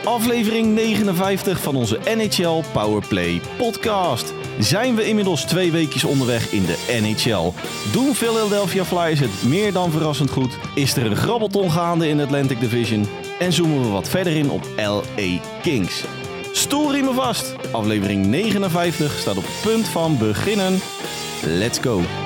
in aflevering 59 van onze NHL Powerplay podcast. Zijn we inmiddels twee weekjes onderweg in de NHL? Doen Philadelphia Flyers het meer dan verrassend goed? Is er een grabbelton gaande in de Atlantic Division? En zoomen we wat verder in op LA Kings. Stoelriemen vast. Aflevering 59 staat op punt van beginnen. Let's go.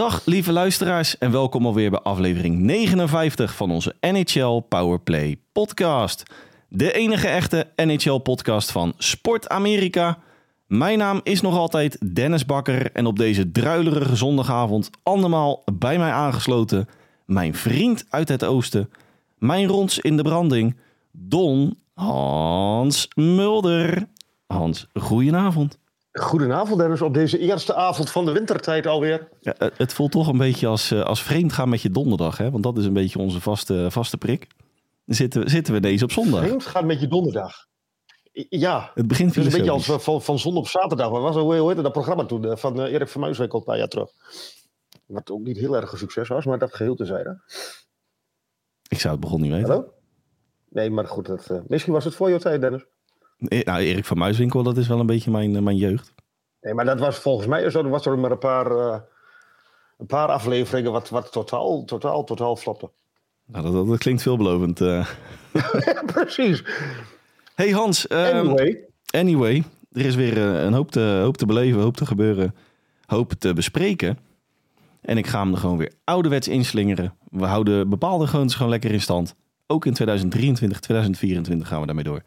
Dag lieve luisteraars en welkom alweer bij aflevering 59 van onze NHL Powerplay podcast. De enige echte NHL podcast van Sport Amerika. Mijn naam is nog altijd Dennis Bakker en op deze druilerige zondagavond andermaal bij mij aangesloten mijn vriend uit het oosten, mijn rons in de branding, Don Hans Mulder. Hans, goedenavond. Goedenavond Dennis, op deze eerste avond van de wintertijd alweer. Ja, het voelt toch een beetje als, eh, als vreemd gaan met je donderdag, hè? want dat is een beetje onze vaste, vaste prik. Zitten, zitten we deze op zondag. Vreemd gaan met je donderdag. Ja, het begint is een beetje als van, van zondag op zaterdag. Wat was hoe heette dat programma toen eh, van Erik van Muiswinkel een paar jaar terug? Wat ook niet heel erg een succes was, maar dat geheel te zijn. Ik zou het begon niet weten. Hallo? Nee, maar goed, dat, uh, misschien was het voor je tijd, Dennis. Nou, Erik van Muiswinkel, dat is wel een beetje mijn, mijn jeugd. Nee, maar dat was volgens mij zo. Er was er maar een paar, uh, een paar afleveringen wat, wat totaal, totaal, totaal floppen. Nou, dat, dat, klinkt veelbelovend. Uh. Precies. Hey Hans. Um, anyway. Anyway, er is weer een hoop te, hoop te beleven, hoop te gebeuren, hoop te bespreken. En ik ga hem er gewoon weer ouderwets inslingeren. We houden bepaalde gewoontes gewoon lekker in stand. Ook in 2023, 2024 gaan we daarmee door.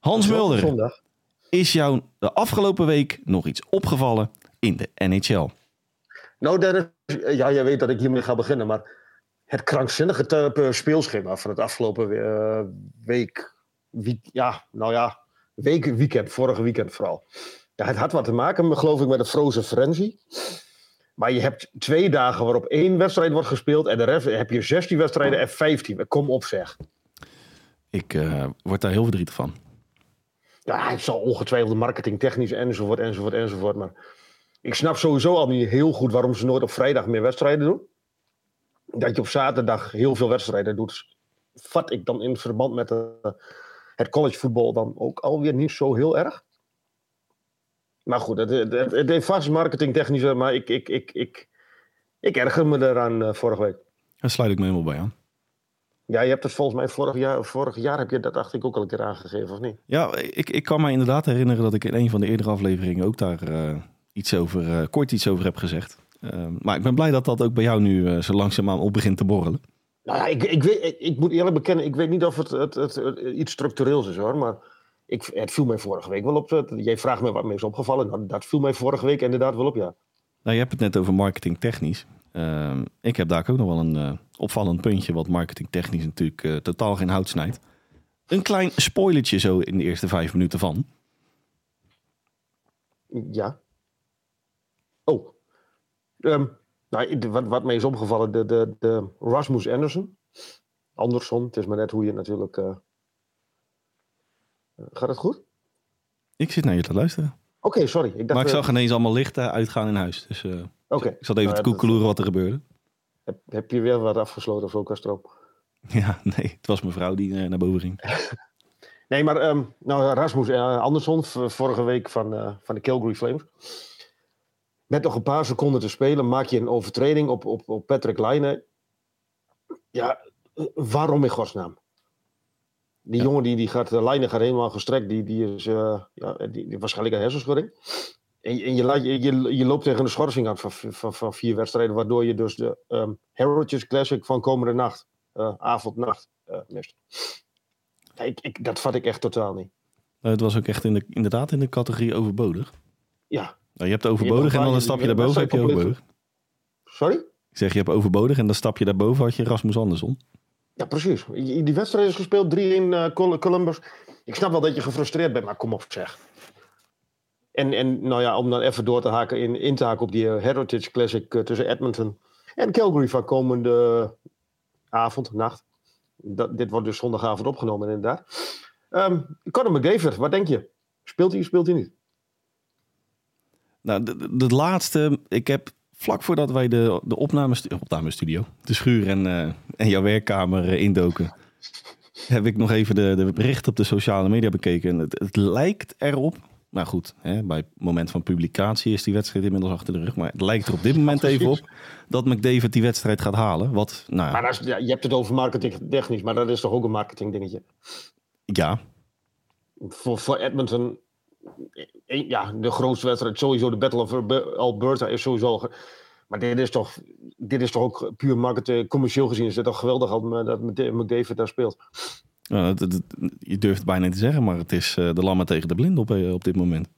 Hans Mulder, is jou de afgelopen week nog iets opgevallen in de NHL? Nou Dennis, ja, jij weet dat ik hiermee ga beginnen, maar het krankzinnige speelschema van het afgelopen uh, week, week, ja, nou ja, week, weekend, vorige weekend vooral. Ja, het had wat te maken, geloof ik, met de Frozen Frenzy. Maar je hebt twee dagen waarop één wedstrijd wordt gespeeld. En de rest heb je 16 wedstrijden en 15. Kom op zeg. Ik uh, word daar heel verdrietig van. Ja, het zal ongetwijfeld marketing technisch enzovoort enzovoort enzovoort. Maar ik snap sowieso al niet heel goed waarom ze nooit op vrijdag meer wedstrijden doen. Dat je op zaterdag heel veel wedstrijden doet. Vat ik dan in verband met de, het collegevoetbal dan ook alweer niet zo heel erg. Maar goed, het, het, het heeft vast marketingtechnische, maar ik, ik, ik, ik, ik erger me eraan uh, vorige week. Daar sluit ik me helemaal bij aan. Ja, je hebt het volgens mij vorig jaar, vorig jaar heb je dat dacht ik ook al een keer aangegeven, of niet? Ja, ik, ik kan me inderdaad herinneren dat ik in een van de eerdere afleveringen ook daar uh, iets over, uh, kort iets over heb gezegd. Uh, maar ik ben blij dat dat ook bij jou nu zo langzaamaan op begint te borrelen. Nou ja, ik, ik, weet, ik, ik, moet eerlijk bekennen, ik weet niet of het, het, het, het iets structureels is hoor, maar ik, het viel mij vorige week wel op. Jij vraagt me wat me is opgevallen. Nou, dat viel mij vorige week inderdaad wel op, ja. Nou, je hebt het net over marketing Uh, ik heb daar ook nog wel een uh, opvallend puntje, wat marketing technisch natuurlijk uh, totaal geen hout snijdt. Een klein spoilertje zo in de eerste vijf minuten van. Ja. Oh. Um, nou, wat, wat mij is opgevallen, de, de, de Rasmus Anderson. Anderson, het is maar net hoe je natuurlijk uh, Gaat het goed? Ik zit naar je te luisteren. Oké, okay, sorry. Ik dacht, maar ik zag ineens allemaal lichten uitgaan in huis. Dus okay. ik zat even nou, te koekeloeren wat er gebeurde. Heb, heb, je weer wat afgesloten of zo, Castro? Ja, nee. Het was mijn vrouw die uh, naar boven ging. nee, maar um, nou, Rasmus uh, Andersson, vorige week van, uh, van de Calgary Flames. Met nog een paar seconden te spelen maak je een overtreding op, op, op Patrick Laine. Ja, waarom in godsnaam? Die jongen die, die gaat, de lijnen gaat helemaal gestrekt. Die, die is uh, ja, die, die, waarschijnlijk een hersenschudding. En, en je, laat, je, je, je, loopt tegen een schorsing aan van, van, van vier wedstrijden. Waardoor je dus de um, Heritage Classic van komende nacht, uh, avond, nacht, uh, mist. Ik, ik, dat vat ik echt totaal niet. het was ook echt in de, inderdaad in de categorie overbodig. Ja. Nou, je hebt overbodig je en dan een stapje daarboven heb je overbodig. Sorry? Ik zeg, je hebt overbodig en dan stap je daarboven had je Rasmus Andersson. Ja, precies. Die wedstrijd is gespeeld, 3 in uh, Columbus. Ik snap wel dat je gefrustreerd bent, maar kom op zeg. En, en nou ja, om dan even door te haken, in, te haken op die uh, Heritage Classic uh, tussen Edmonton en Calgary van komende avond, nacht. Dat, dit wordt dus zondagavond opgenomen inderdaad. Um, Conor McDavid, wat denk je? Speelt hij, speelt hij niet? Nou, de laatste, ik heb vlak voordat wij de, de opnamestu- de schuur en, eh, en jouw werkkamer eh, indoken, heb ik nog even de, de berichten op de sociale media bekeken. En het, het lijkt erop, maar goed, hè, bij het moment van publicatie is die wedstrijd inmiddels achter de rug. Maar het lijkt er op dit moment even op dat McDavid die wedstrijd gaat halen. Wat, nou Maar dat is, ja, je hebt het over marketing technisch, maar dat is toch ook een marketing dingetje. ja, Voor, voor Edmonton, ja, de grootste wedstrijd, sowieso de Battle of Alber- Alberta is sowieso... Maar dit is toch, dit is toch ook puur marketing, commercieel gezien is het toch geweldig dat McDavid daar speelt. Nou, je durft het bijna niet te zeggen, maar het is eh, de lammen tegen de blind op, eh, op dit moment.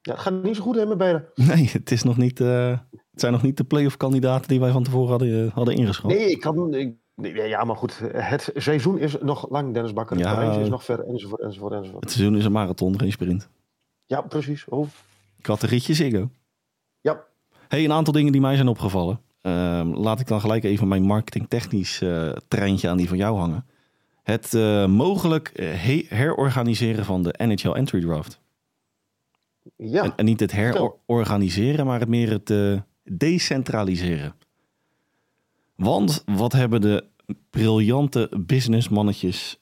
Ja, het gaat niet zo goed hè, met beiden. Nee, het, is nog niet, eh, het zijn nog niet de playoff kandidaten die wij van tevoren hadden, hadden ingeschat. Nee, ik kan... Ik, ja, maar goed, het seizoen is nog lang, Dennis Bakker. Ja. Het reis is nog ver, enzovoort, enzovoort, enzovoort. Het seizoen is een marathon, geen sprint. Ja, precies. Oh, Ik had een ritje Ziggo. ja. Hey, een aantal dingen die mij zijn opgevallen. Ehm, laat ik dan gelijk even mijn marketingtechnisch treintje aan die van jou hangen. Het eh, mogelijk eh, he- herorganiseren van de NHL Entry Draft. Ja, En, en niet het herorganiseren, maar het meer het eh, decentraliseren. Want wat hebben de briljante businessmannetjes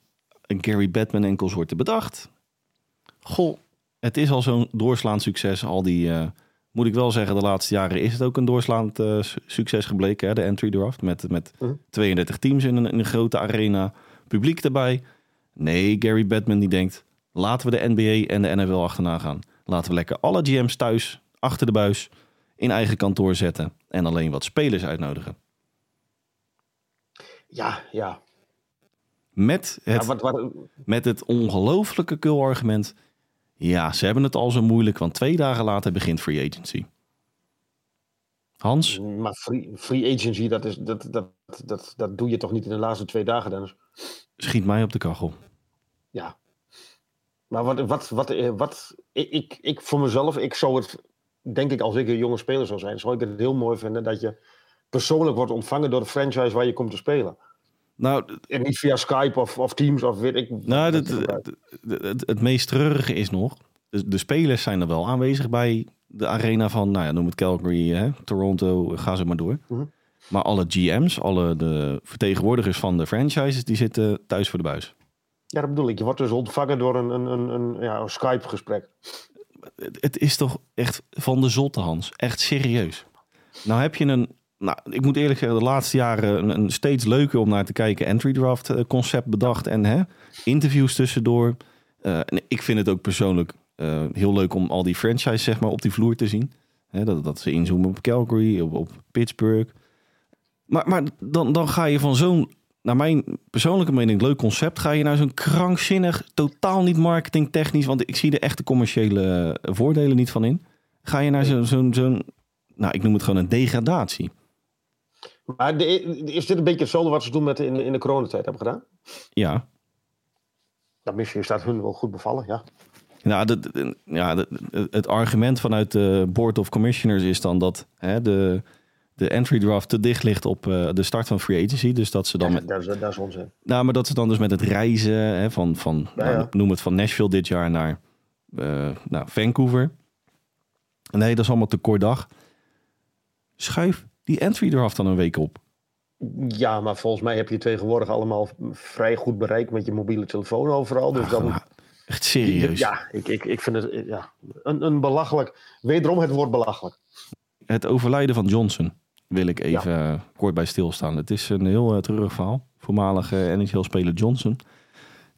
Gary Batman en consorten bedacht? Goh, het is al zo'n doorslaand succes. Al die, moet ik wel zeggen, de laatste jaren is het ook een doorslaand su- succes gebleken. Hè? De entry draft met, met Mhm. 32 teams in een, in een grote arena. Publiek erbij. Nee, Gary Batman die denkt, laten we de NBA en de NFL achterna gaan. Laten we lekker alle GM's thuis, achter de buis, in eigen kantoor zetten. En alleen wat spelers uitnodigen. ja, ja. Met het, ja wat, wat, met het ongelooflijke kul-argument. Ja, ze hebben het al zo moeilijk, want twee dagen later begint free agency. Hans, maar free, free agency, dat, is, dat, dat, dat, dat doe je toch niet in de laatste twee dagen, Dennis? Schiet mij op de kachel. Ja. Maar wat, wat, wat, eh, wat ik, ik, ik voor mezelf, ik zou het, denk ik, als ik een jonge speler zou zijn, zou ik het heel mooi vinden dat je persoonlijk wordt ontvangen door de franchise waar je komt te spelen. Nou, En niet via Skype of, of Teams of weet ik. nou het, het, het, meest treurige is nog... De, de spelers zijn er wel aanwezig bij de arena van... Nou ja, noem het Calgary, hè, Toronto, ga ze maar door. Mhm. Maar alle GM's, alle de vertegenwoordigers van de franchises... die zitten thuis voor de buis. Ja, dat bedoel ik. Je wordt dus ontvangen door een, een, een, een, ja, een Skype-gesprek. Het, het is toch echt van de zotte, Hans. Echt serieus. Nou heb je een... Nou, ik moet eerlijk zeggen, de laatste jaren een, een steeds leuker om naar te kijken entry draft eh, concept bedacht. En hè, interviews tussendoor. Eh, en ik vind het ook persoonlijk eh, heel leuk om al die franchise zeg maar, op die vloer te zien. Hè, dat, dat ze inzoomen op Calgary, op, op Pittsburgh. Maar, maar dan, dan ga je van zo'n, naar mijn persoonlijke mening, leuk concept, ga je naar zo'n krankzinnig, totaal niet marketingtechnisch, want ik zie er echte commerciële eh, voordelen niet van in. Ga je naar zo'n, zo'n, zo'n nou, ik noem het gewoon een degradatie. Maar de, is dit een beetje hetzelfde wat ze doen met in, in de coronatijd hebben gedaan? Ja, Nou, misschien is dat hun wel goed bevallen, ja. Nou, de, de- ja de- de- het argument vanuit de Board of Commissioners is dan dat hè, de, de entry draft te dicht ligt op eh, de start van free agency. Dus dat ze dan met, dat, is, dat is onzin. nou, maar dat ze dan dus met het reizen hè, van, van nou, ja. noem het van Nashville dit jaar naar eh, nou, Vancouver. Nee, dat is allemaal te kort dag. Schuif die entry draft dan een week op. Ja, maar volgens mij heb je tegenwoordig allemaal vrij goed bereik met je mobiele telefoon overal. Dus dan, echt serieus. ja, ik, ik, ik vind het ja, een, een belachelijk. Wederom het woord belachelijk. Het overlijden van Johnson wil ik even eh, kort bij stilstaan. Het is een heel uh, treurig verhaal. Voormalige NHL-speler Johnson.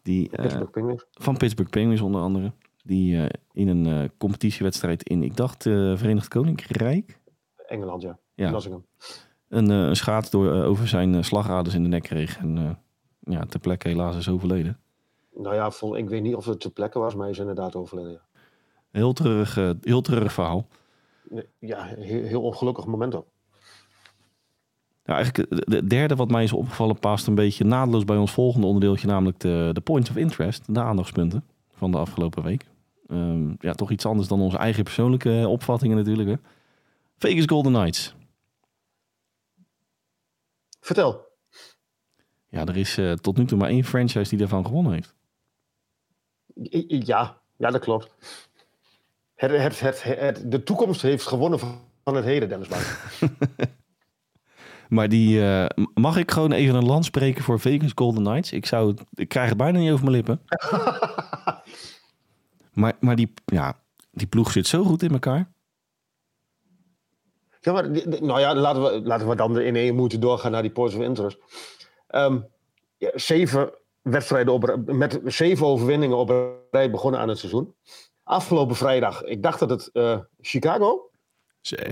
Die, Pittsburgh Penguins. Van Pittsburgh Penguins onder andere. Die in een competitiewedstrijd in, ik dacht, Verenigd Koninkrijk. Engeland, ja. ja. Een, een schaat door, over zijn slagaders in de nek kreeg. En ja, ter plekke helaas is overleden. Nou ja, vol, ik weet niet of het ter plekke was, maar hij is inderdaad overleden. Ja. Heel treurig, heel treurig verhaal. Ja, heel, heel ongelukkig moment ook. Ja, eigenlijk de derde wat mij is opgevallen past een beetje naadloos bij ons volgende onderdeeltje, namelijk de, de points of interest, de aandachtspunten van de afgelopen week. Um, ja, toch iets anders dan onze eigen persoonlijke opvattingen natuurlijk. Hè. Vegas Golden Knights. Vertel. Ja, er is uh, tot nu toe maar één franchise die daarvan gewonnen heeft. Ja, ja dat klopt. Het, het, het, het, de toekomst heeft gewonnen van het heden, Dennis Bouw. Maar die, eh, mag ik gewoon even een land spreken voor Vegas Golden Knights? Ik, zou, het- ik krijg het bijna niet over mijn lippen. maar maar die, ja, die ploeg zit zo goed in elkaar. Ja, maar, nou ja, laten we, laten we dan in één moeten doorgaan naar die points of interest. Ehm, ja, zeven wedstrijden op, met zeven overwinningen op rij begonnen aan het seizoen. Afgelopen vrijdag, ik dacht dat het eh, Chicago.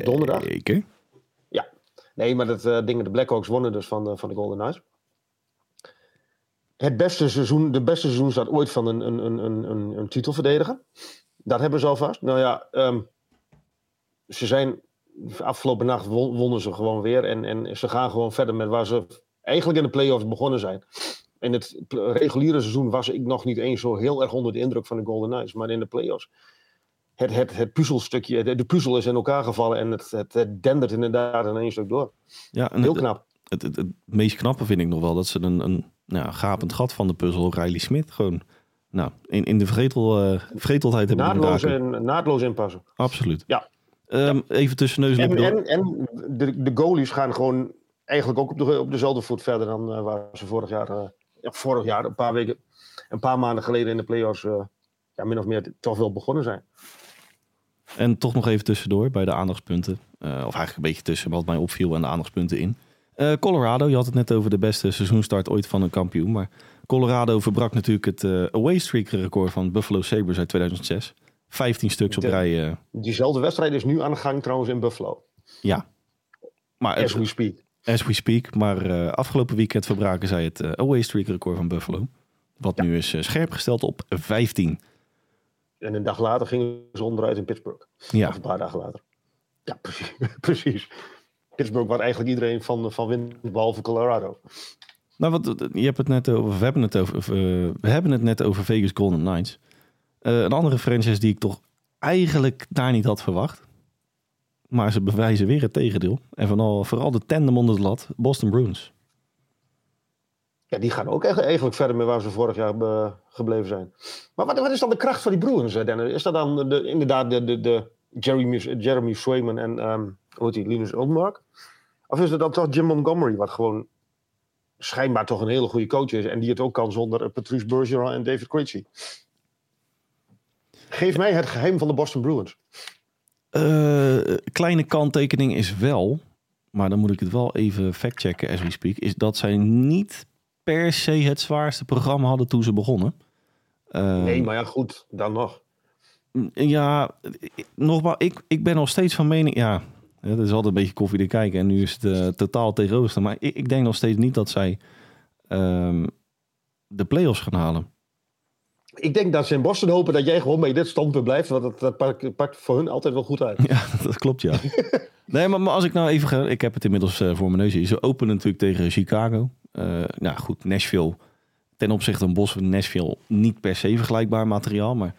Donderdag? Nee, maar dat eh dingen, de Blackhawks wonnen dus van, de- van de Golden Knights. Het beste seizoen, de beste seizoenstart ooit van een, een, een, een, een, titelverdediger. Dat hebben ze alvast. Nou ja, ehm, ze zijn afgelopen nacht won- wonnen ze gewoon weer. En, en ze gaan gewoon verder met waar ze eigenlijk in de playoffs begonnen zijn. In het reguliere seizoen was ik nog niet eens zo heel erg onder de indruk van de Golden Knights. Maar in de playoffs. Het, het, het puzzelstukje, de, de puzzel is in elkaar gevallen en het, het, het dendert inderdaad in één stuk door. Ja, Heel het, knap. het, het, het meest knappe vind ik nog wel dat ze een, een nou, gapend gat van de puzzel, Riley Smith, gewoon nou, in, in de vergetel, eh vergeteldheid hebben Naadloos, en, naadloos inpassen. Absoluut. Ja. Ehm, even tussen neus en En, en, en de, de goalies gaan gewoon eigenlijk ook op, de, op dezelfde voet verder dan eh, waar ze vorig jaar, eh, ja, vorig jaar, een paar weken, een paar maanden geleden in de playoffs, ja, min of meer toch wel begonnen zijn. En toch nog even tussendoor bij de aandachtspunten. Eh, of eigenlijk een beetje tussen wat mij opviel en de aandachtspunten in. Eh, Colorado, je had het net over de beste seizoenstart ooit van een kampioen. Maar Colorado verbrak natuurlijk het eh, away streak record van Buffalo Sabres uit 2006. 15 stuks op De- rij. Diezelfde wedstrijd is nu aan de gang trouwens in Buffalo. ja. Maar As we speak. as we speak. Maar afgelopen weekend verbraken zij het away streak record van Buffalo. Wat nu is scherp gesteld op 15. En een dag later gingen ze onderuit in Pittsburgh. Ja, Of een paar dagen later. Ja, precies. precies. Pittsburgh waar eigenlijk iedereen van, van wint, behalve Colorado. Nou, wat, je hebt het net over, we hebben het over, eh, we hebben het net over Vegas Golden Knights. Eh, een andere franchise die ik toch eigenlijk daar niet had verwacht. Maar ze bewijzen weer het tegendeel. En vooral, vooral de tandem onder de lat, Boston Bruins. Ja, die gaan ook eigenlijk verder met waar ze vorig jaar eh, gebleven zijn. Maar wat, wat is dan de kracht van die Bruins? Is dat dan de, inderdaad de, de, de Jeremy, Jeremy Swayman en ehm hoe heet Linus Ulmark? Of is het dan toch Jim Montgomery, wat gewoon schijnbaar toch een hele goede coach is en die het ook kan zonder eh, Patrice Bergeron en David Krejci? Geef mij het geheim van de Boston Bruins. Eh, kleine kanttekening is wel, maar dan moet ik het wel even factchecken as we speak, is dat zij niet per se het zwaarste programma hadden toen ze begonnen. Eh, Nee, maar ja, goed, dan nog. Ja, nogmaals, ik, ik ben nog steeds van mening. Ja, het is altijd een beetje koffie te kijken. En nu is het eh, totaal tegenover. Maar ik, ik denk nog steeds niet dat zij ehm, de play-offs gaan halen. Ik denk dat ze in Boston hopen dat jij gewoon bij dit standpunt blijft, want dat, dat pakt, pakt voor hun altijd wel goed uit. Ja, dat klopt, ja. nee, maar, maar als ik nou even ga... Ik heb het inmiddels eh, voor mijn neus. Ze openen natuurlijk tegen Chicago. Eh, nou goed, Nashville. Ten opzichte van Boston, Nashville niet per se vergelijkbaar materiaal. Maar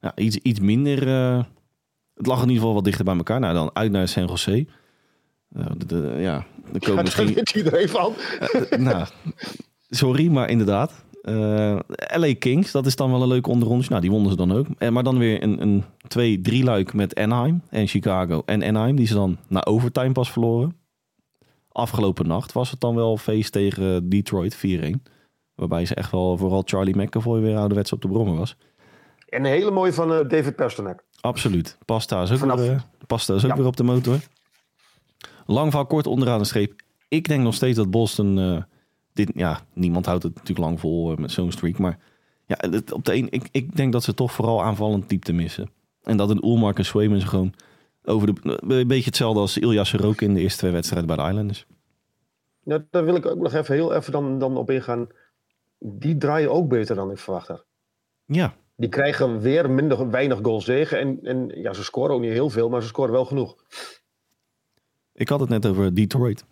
ja, iets, iets minder... eh, het lag in ieder geval wat dichter bij elkaar. Nou, dan uit naar San Jose. De, de- ja, Ja, komen daar misschien... iedereen van. Nou, sorry, maar inderdaad. Eh, LA Kings, dat is dan wel een leuke onderrondje. Nou, die wonnen ze dan ook. En, maar dan weer een, een 2-3 luik met Anaheim en Chicago en Anaheim. Die ze dan na overtime pas verloren. Afgelopen nacht was het dan wel feest tegen Detroit 4-1. Waarbij ze echt wel vooral Charlie McAvoy weer ouderwets op de brommen was. En een hele mooie van eh, David Pasternak. Absoluut. Pasta is ook, Vanaf- weer, eh, Pasta is ook Ja. weer op de motor. Lang verhaal kort onderaan de streep. Ik denk nog steeds dat Boston... eh, dit, ja, niemand houdt het natuurlijk lang vol eh, met zo'n streak. Maar ja, het, op de een, ik, ik denk dat ze toch vooral aanvallend diepte missen. En dat een Ulmark en ze gewoon over de... Een beetje hetzelfde als Ilya Sorokin in de eerste twee wedstrijden bij de Islanders. Ja, daar wil ik ook nog even heel even dan, dan op ingaan. Die draaien ook beter dan ik verwacht had. Ja, Die krijgen weer minder, weinig goals tegen. En, en ja, ze scoren ook niet heel veel, maar ze scoren wel genoeg. ik had het net over Detroit.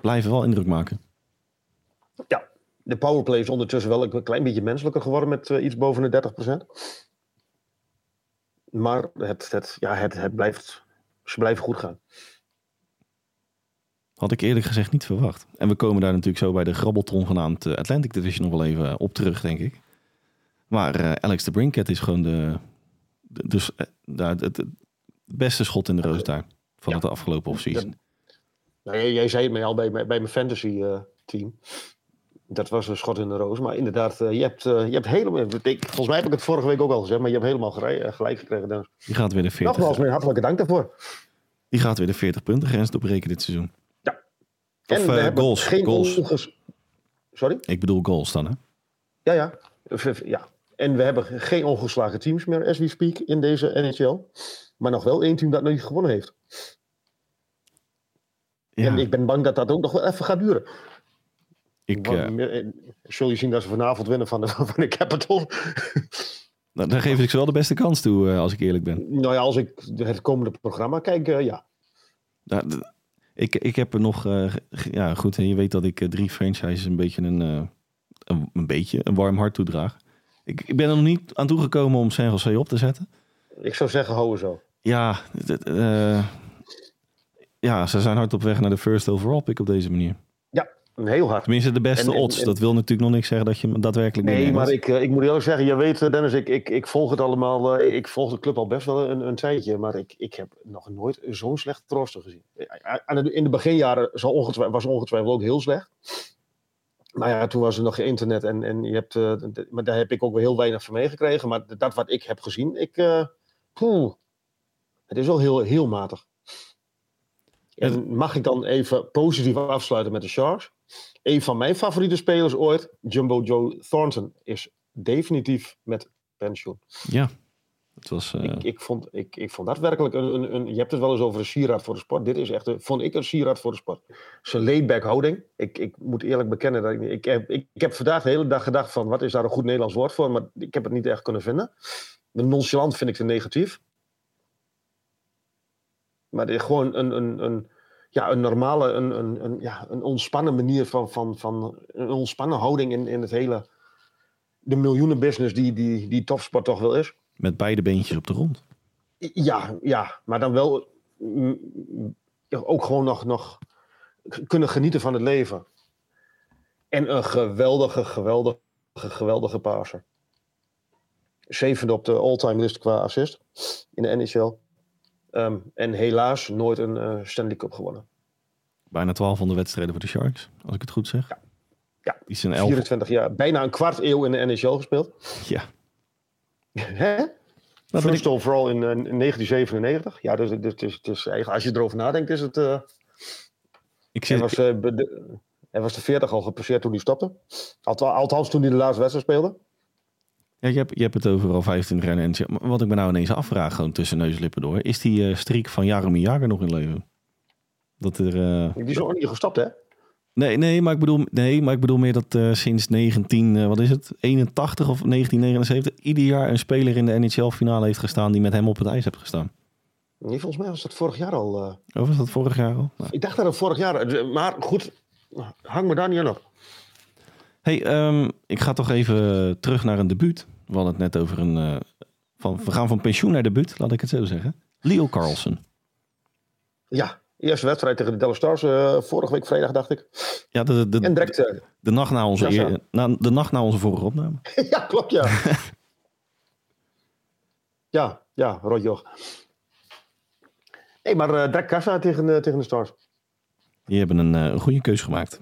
Blijven wel indruk maken. Ja, de powerplay is ondertussen wel een klein beetje menselijker geworden met eh, iets boven de 30%. Maar het, het, ja, het, het blijft, ze blijven goed gaan. Had ik eerlijk gezegd niet verwacht. En we komen daar natuurlijk zo bij de grabbelton genaamd eh, Atlantic Division nog wel even op terug, denk ik. Maar eh, Alex de Brinket is gewoon de, Dus eh, daar, het, het beste schot in de roos daar van Ja. het afgelopen offseason. Nou, jij, jij zei het mij al bij, mijn- bij mijn fantasy eh, team. Dat was een schot in de roos. Maar inderdaad, eh, je, hebt, eh, je hebt helemaal... Ik, volgens mij heb ik het vorige week ook al gezegd, maar je hebt helemaal gelijk, eh, gelijk gekregen. Dennis. Die gaat weer de 40, Nogmaals, mijn hartelijke dank daarvoor. die gaat weer de 40 punten grens doorbreken dit seizoen. En Of we hebben goals. geen goals. onges- Sorry? Ik bedoel goals dan, hè? Ja, ja. Ja. En we hebben geen ongeslagen teams meer, as we speak, in deze NHL. Maar nog wel één team dat nog niet gewonnen heeft. Ja, En ik ben bang dat dat ook nog wel even gaat duren. Ik, eh, Zul je zien dat ze vanavond winnen van de, van de Capital? nou, daar geef ik ze wel de beste kans toe, eh, als ik eerlijk ben. nou ja, als ik het komende programma kijk, ja. Nou, ik, ik heb er nog, ja goed, en je weet dat ik drie franchises een beetje een, een, een beetje een warm hart toedraag. Ik, ik ben er nog niet aan toegekomen om San Jose op te zetten. Ik zou zeggen, hou zo. Ja, ja, ze zijn hard op weg naar de first overall pick op deze manier. Heel hard. Tenminste, de beste En- odds. en- Dat wil natuurlijk nog niks zeggen dat je daadwerkelijk Nee, maar ik, eh, ik moet eerlijk zeggen, je weet, eh, Dennis, ik, ik, ik volg het allemaal. eh, ik volg de club al best wel een, een tijdje. Maar ik, ik heb nog nooit zo'n slecht rooster gezien. In de beginjaren was ongetwijfeld ook heel slecht. Maar ja, toen was er nog geen internet. En, en je hebt, maar daar heb ik ook wel heel weinig van meegekregen. Maar dat wat ik heb gezien, ik, poeh, het is wel heel, heel matig. En mag ik dan even positief afsluiten met de Sharks? Een van mijn favoriete spelers ooit, Jumbo Joe Thornton, is definitief met pensioen. Ja, het was... eh, Ik, ik, vond, ik, ik vond dat werkelijk een, een, een... Je hebt het wel eens over een sieraad voor de sport. Dit is echt, een, vond ik een sieraad voor de sport. Zijn laid-back houding. Ik, ik moet eerlijk bekennen dat ik... Ik heb, ik, ik heb vandaag de hele dag gedacht van... Wat is daar een goed Nederlands woord voor? Maar ik heb het niet echt kunnen vinden. De nonchalant vind ik te negatief. Maar gewoon een, een, een, ja, een normale, een, een, een, ja, een ontspannen manier van, van, van een ontspannen houding in, in het hele, de miljoenenbusiness die, die, die topsport toch wel is. met beide beentjes op de grond. Ja, ja, maar dan wel mm, ook gewoon nog, nog kunnen genieten van het leven. En een geweldige, geweldige, geweldige passer. Zevende op de all-time list qua assist in de NHL. Ehm, en helaas nooit een eh, Stanley Cup gewonnen. Bijna 1200 wedstrijden voor de Sharks, als ik het goed zeg. Ja. Die zijn 11. 24 jaar, bijna een kwart eeuw in de NHL gespeeld. Ja. Hè? Ben First in, eh, in 1997. Ja, dus, dus, dus, dus eigenlijk, als je erover nadenkt, is het. eh, Ik hij, zit, was, eh, de, hij was de 40 al gepasseerd toen hij stopte. Althans toen hij de laatste wedstrijd speelde. Ja, je, hebt, je hebt het over al 25 jaar. En wat ik me nou ineens afvraag, gewoon tussen neus en lippen door. Is die eh streak van Jaromir Jagr nog in leven? Dat er... eh, Die is nog niet gestopt, hè? Nee, nee, maar ik bedoel, nee, maar ik bedoel meer dat eh, sinds 19, eh, wat is het, 81 of 1979, ieder jaar een speler in de NHL-finale heeft gestaan die met hem op het ijs heeft gestaan. Nee, volgens mij was dat vorig jaar al. Of was dat vorig jaar al? Nou. ik dacht dat het vorig jaar. Maar goed, hang me daar niet aan op. Hey, ehm, ik ga toch even terug naar een debuut. We hadden het net over een, eh, van, we gaan van pensioen naar debuut, laat ik het zo zeggen. Leo Carlson. Ja, eerste wedstrijd tegen de Dallas Stars. eh, vorige week vrijdag, dacht ik. Ja, de, de, En direct. eh, de, nacht na onze, Ja, zo. eer- na, de nacht na onze vorige opname. ja, klopt, ja. ja, ja, rotjoch. Nee, maar eh direct kassa tegen, tegen de Stars. Die hebben een, een goede keus gemaakt.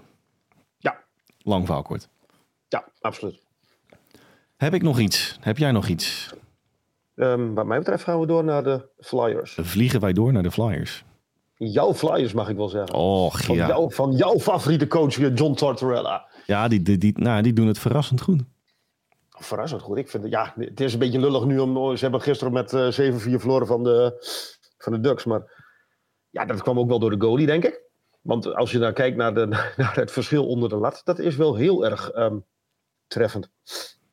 Ja, Lang verhaal kort. ja, absoluut. Heb ik nog iets? Heb jij nog iets? Ehm, wat mij betreft gaan we door naar de Flyers. Vliegen wij door naar de Flyers. Jouw Flyers, mag ik wel zeggen. Och Van, ja. jou, van jouw favoriete coach, John Tortorella. Ja, die, die, die, nou, die doen het verrassend goed. Verrassend goed. Ik vind, het- ja, het is een beetje lullig nu. Om, ze hebben gisteren met eh 7-4 verloren van de, van de Ducks. Maar ja, dat kwam ook wel door de goalie, denk ik. Want als je dan kijkt naar, de, naar het verschil onder de lat, dat is wel heel erg ehm, treffend.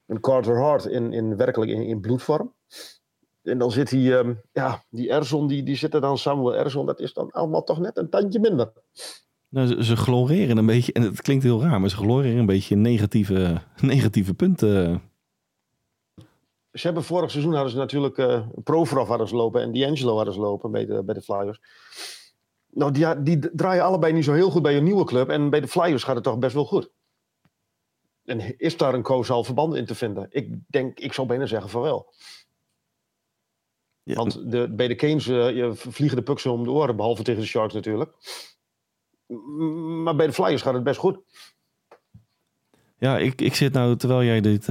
Een Carter Hart in, in werkelijk in, in bloedvorm. En dan zit die, ehm, ja, die Erzon, die, die zit er dan, Samuel Erzon, dat is dan allemaal toch net een tandje minder. Nou, ze, ze gloreren een beetje, en het klinkt heel raar, maar ze gloreren een beetje negatieve, negatieve punten. Ze hebben vorig seizoen hadden ze natuurlijk eh Provorov hadden ze lopen en D'Angelo hadden ze lopen bij de, bij de Flyers. Nou, die, die draaien allebei niet zo heel goed bij een nieuwe club. En bij de Flyers gaat het toch best wel goed. En is daar een causaal verband in te vinden? Ik denk, ik zou bijna zeggen van wel. Ja. Want de, bij de Canes eh, je vliegen de pucks om de oren, behalve tegen de Sharks natuurlijk. Maar bij de Flyers gaat het best goed. Ja, ik, ik zit nou, terwijl jij dit, eh,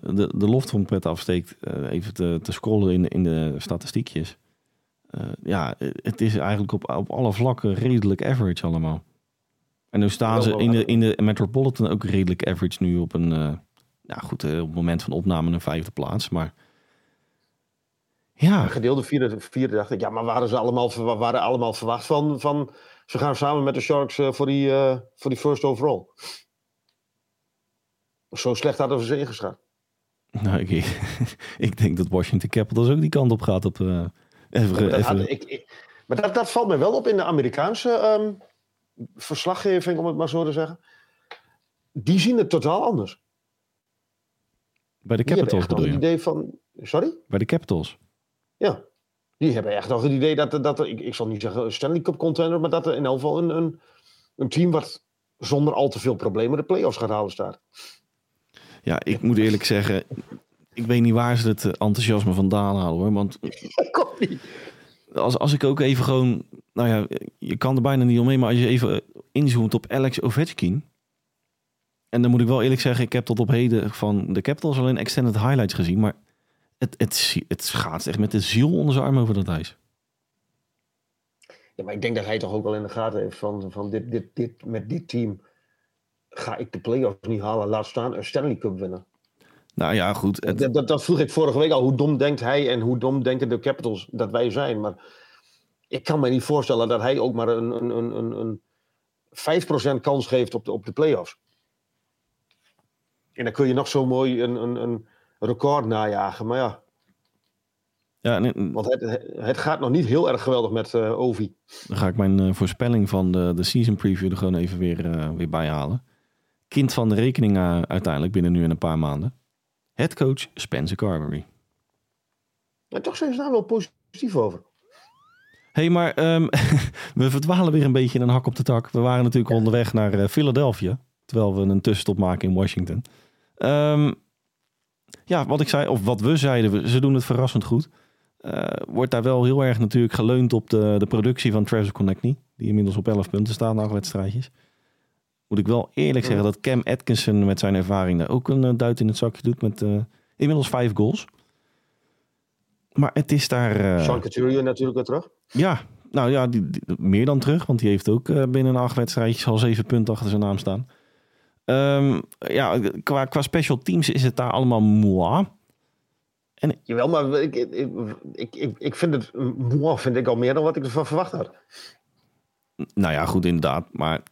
de, de lofttrompet afsteekt, eh, even te, te scrollen in, de- in de statistiekjes. Ja, het is eigenlijk op, op alle vlakken redelijk average allemaal. En nu staan ze in de, in de Metropolitan ook redelijk average nu op een, eh nou goed, eh, op het moment van opname een vijfde plaats. Maar ja, Gedeelde vierde, vierde dacht ik, ja, maar waren ze allemaal, waren allemaal verwacht van, van ze gaan samen met de Sharks eh, voor, die, voor die first overall. Zo slecht hadden we ze ingeschat. nou, ik, ik denk dat Washington Capitals ook die kant op gaat. Op, even, Maar dat, even, had- ik, ik- maar dat, dat valt mij wel op in de Amerikaanse ehm, verslaggeving, om het maar zo te zeggen. Die zien het totaal anders. bij de Capitals bedoel het je? idee van... Sorry? Bij de Capitals. Ja. Die hebben echt nog het idee dat, dat er, ik, ik zal niet zeggen een Stanley Cup contender, maar dat er in elk geval een, een, een team wat zonder al te veel problemen de play-offs gaat halen staat. Ja, ik moet eerlijk zeggen, ik weet niet waar ze het enthousiasme vandaan halen hoor. Want Komt niet. Als, als ik ook even gewoon, nou ja, je kan er bijna niet omheen, maar als je even inzoomt op Alex Ovechkin. En dan moet ik wel eerlijk zeggen, ik heb tot op heden van de Capitals alleen extended highlights gezien. Maar het, het, het gaat echt met de ziel onder zijn arm over dat ijs. Ja, maar ik denk dat hij toch ook wel in de gaten heeft van, van dit, dit, dit, met dit team ga ik de play-offs niet halen. Laat staan een Stanley Cup winnen. Nou ja, goed. Het, Dat, dat, dat vroeg ik vorige week al. Hoe dom denkt hij en hoe dom denken de Capitals dat wij zijn? Maar ik kan me niet voorstellen dat hij ook maar een, een, een, een, een 5% kans geeft op de, op de play-offs. En dan kun je nog zo mooi een, een, een record najagen. Maar ja, ja, want het, het gaat nog niet heel erg geweldig met eh Ovi. Dan ga ik mijn eh, voorspelling van de, de season preview er gewoon even weer, eh, weer bij halen. Kind van de rekening uiteindelijk binnen nu en een paar maanden. Headcoach Spencer Carberry. Maar toch zijn ze daar wel positief over. hey, maar ehm, we verdwalen weer een beetje in een hak op de tak. We waren natuurlijk onderweg naar eh, Philadelphia. Terwijl we een tussenstop maken in Washington. Ehm, ja, wat ik zei, of wat we zeiden, ze doen het verrassend goed. Eh, wordt daar wel heel erg natuurlijk geleund op de, de productie van Travis Connectney. Die inmiddels op 11 punten staat na acht wedstrijdjes. Moet ik wel eerlijk zeggen dat Cam Atkinson met zijn ervaring daar ook een eh, duit in het zakje doet. Met eh, inmiddels vijf goals. Maar het is daar... eh, Sean Couturier natuurlijk weer terug. ja, nou ja, die, die- meer dan terug. Want die heeft ook eh, binnen acht wedstrijdjes al zeven punten achter zijn naam staan. Ehm, ja, qua, qua special teams is het daar allemaal moi. Jawel, maar ik, ik, ik, ik, ik vind het, moi, vind ik al meer dan wat ik ervan verwacht had. Nou ja, goed inderdaad. Maar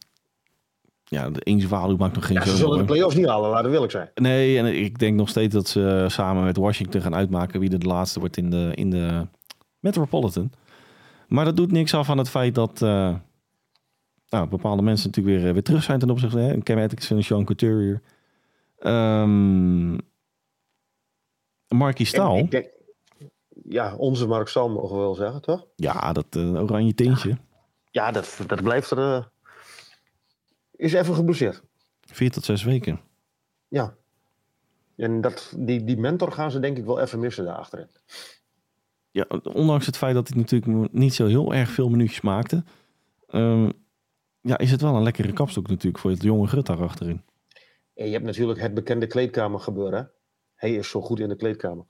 ja, de eens Walu maakt nog geen Ja, ze zullen de play-offs niet halen, laten we eerlijk zijn. Nee, en ik denk nog steeds dat ze samen met Washington gaan uitmaken wie er de laatste wordt in de, in de Metropolitan. Maar dat doet niks af aan het feit dat eh, nou, bepaalde mensen natuurlijk weer, eh, weer terug zijn ten opzichte van Cam Atkinson en Sean Couturier. Ehm Marky Staal. Ik denk, ja, onze Mark Stal mogen we wel zeggen, toch? Ja, dat eh, oranje tintje. Ja, dat, dat blijft er... is even geblesseerd. Vier tot zes weken. Ja. En dat, die, die mentor gaan ze denk ik wel even missen daar achterin. Ja, ondanks het feit dat hij natuurlijk niet zo heel erg veel minuutjes maakte. ehm, ja, is het wel een lekkere kapstok natuurlijk voor het jonge Grut daar achterin. En je hebt natuurlijk het bekende kleedkamer gebeuren. Hij is zo goed in de kleedkamer.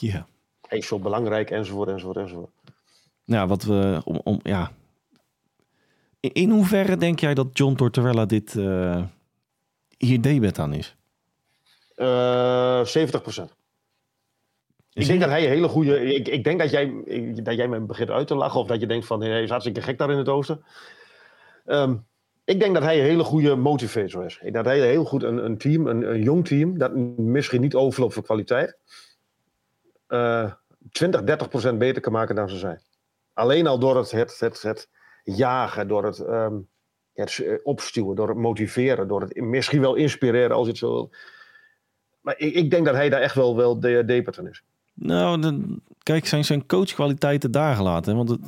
Ja. Hij is zo belangrijk, enzovoort, enzovoort, enzovoort. Ja, wat we om, om ja. In, hoeverre denk jij dat John Tortorella dit eh, hier debet aan is? Eh 70% Ik Is denk dat hij een hele goede. Ik, ik denk dat jij, ik- dat jij me begint uit te lachen. Of dat je denkt van hij is hartstikke gek daar in het oosten. Ehm, ik denk dat hij een hele goede motivator is. Dat hij heel goed een, een team, een, een jong team, dat misschien niet overloopt voor kwaliteit. eh 20, 30 procent beter kan maken dan ze zijn. Alleen al door het, het, het, het jagen, door het, ehm, het eh, opstuwen, door het motiveren, door het misschien wel inspireren als je het zo wil. Maar ik, ik denk dat hij daar echt wel, wel de deper in is. Nou, de- kijk, zijn, zijn coachkwaliteiten daar gelaten. Want het,